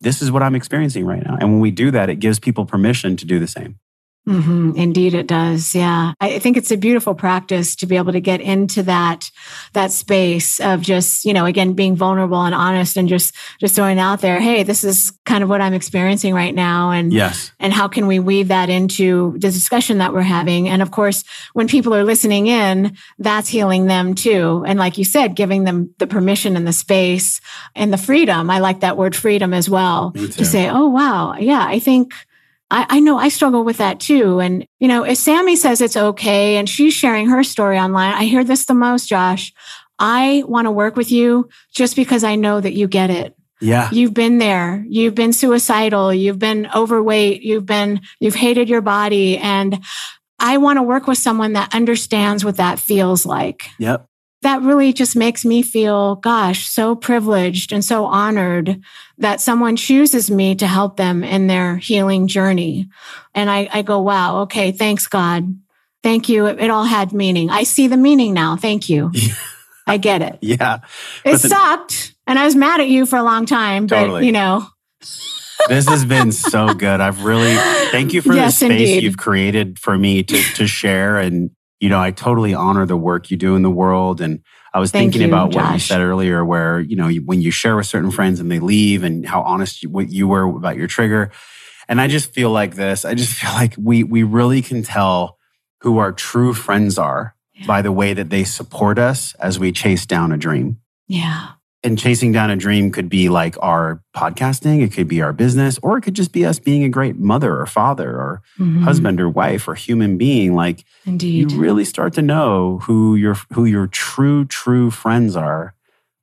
this is what I'm experiencing right now. And when we do that, it gives people permission to do the same. Mm-hmm. Indeed, it does. Yeah, I think it's a beautiful practice to be able to get into that that space of just you know again being vulnerable and honest and just just throwing out there, hey, this is kind of what I'm experiencing right now, and yes, and how can we weave that into the discussion that we're having? And of course, when people are listening in, that's healing them too. And like you said, giving them the permission and the space and the freedom. I like that word freedom as well to say, oh wow, yeah, I think I, I, know I struggle with that too. And, you know, if Sammy says it's okay and she's sharing her story online, I hear this the most, Josh. I want to work with you just because I know that you get it. Yeah. You've been there. You've been suicidal. You've been overweight. You've been, you've hated your body. And I want to work with someone that understands what that feels like. Yep that really just makes me feel, gosh, so privileged and so honored that someone chooses me to help them in their healing journey. And I, I go, wow, okay, thanks, God. Thank you. It, it all had meaning. I see the meaning now. Thank you. I get it. Yeah. It the, sucked. And I was mad at you for a long time, totally. but you know. this has been so good. I've really thank you for yes, the space indeed. you've created for me to to share and you know, I totally honor the work you do in the world. And I was Thank thinking you, about Josh. what you said earlier, where, you know, when you share with certain friends and they leave and how honest you, what you were about your trigger. And I just feel like this, I just feel like we, we really can tell who our true friends are yeah. by the way that they support us as we chase down a dream. Yeah and chasing down a dream could be like our podcasting, it could be our business, or it could just be us being a great mother or father or mm-hmm. husband or wife or human being. Like Indeed. you really start to know who your who your true, true friends are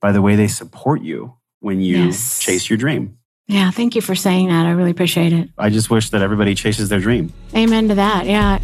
by the way they support you when you yes. chase your dream. Yeah, thank you for saying that. I really appreciate it. I just wish that everybody chases their dream. Amen to that. Yeah.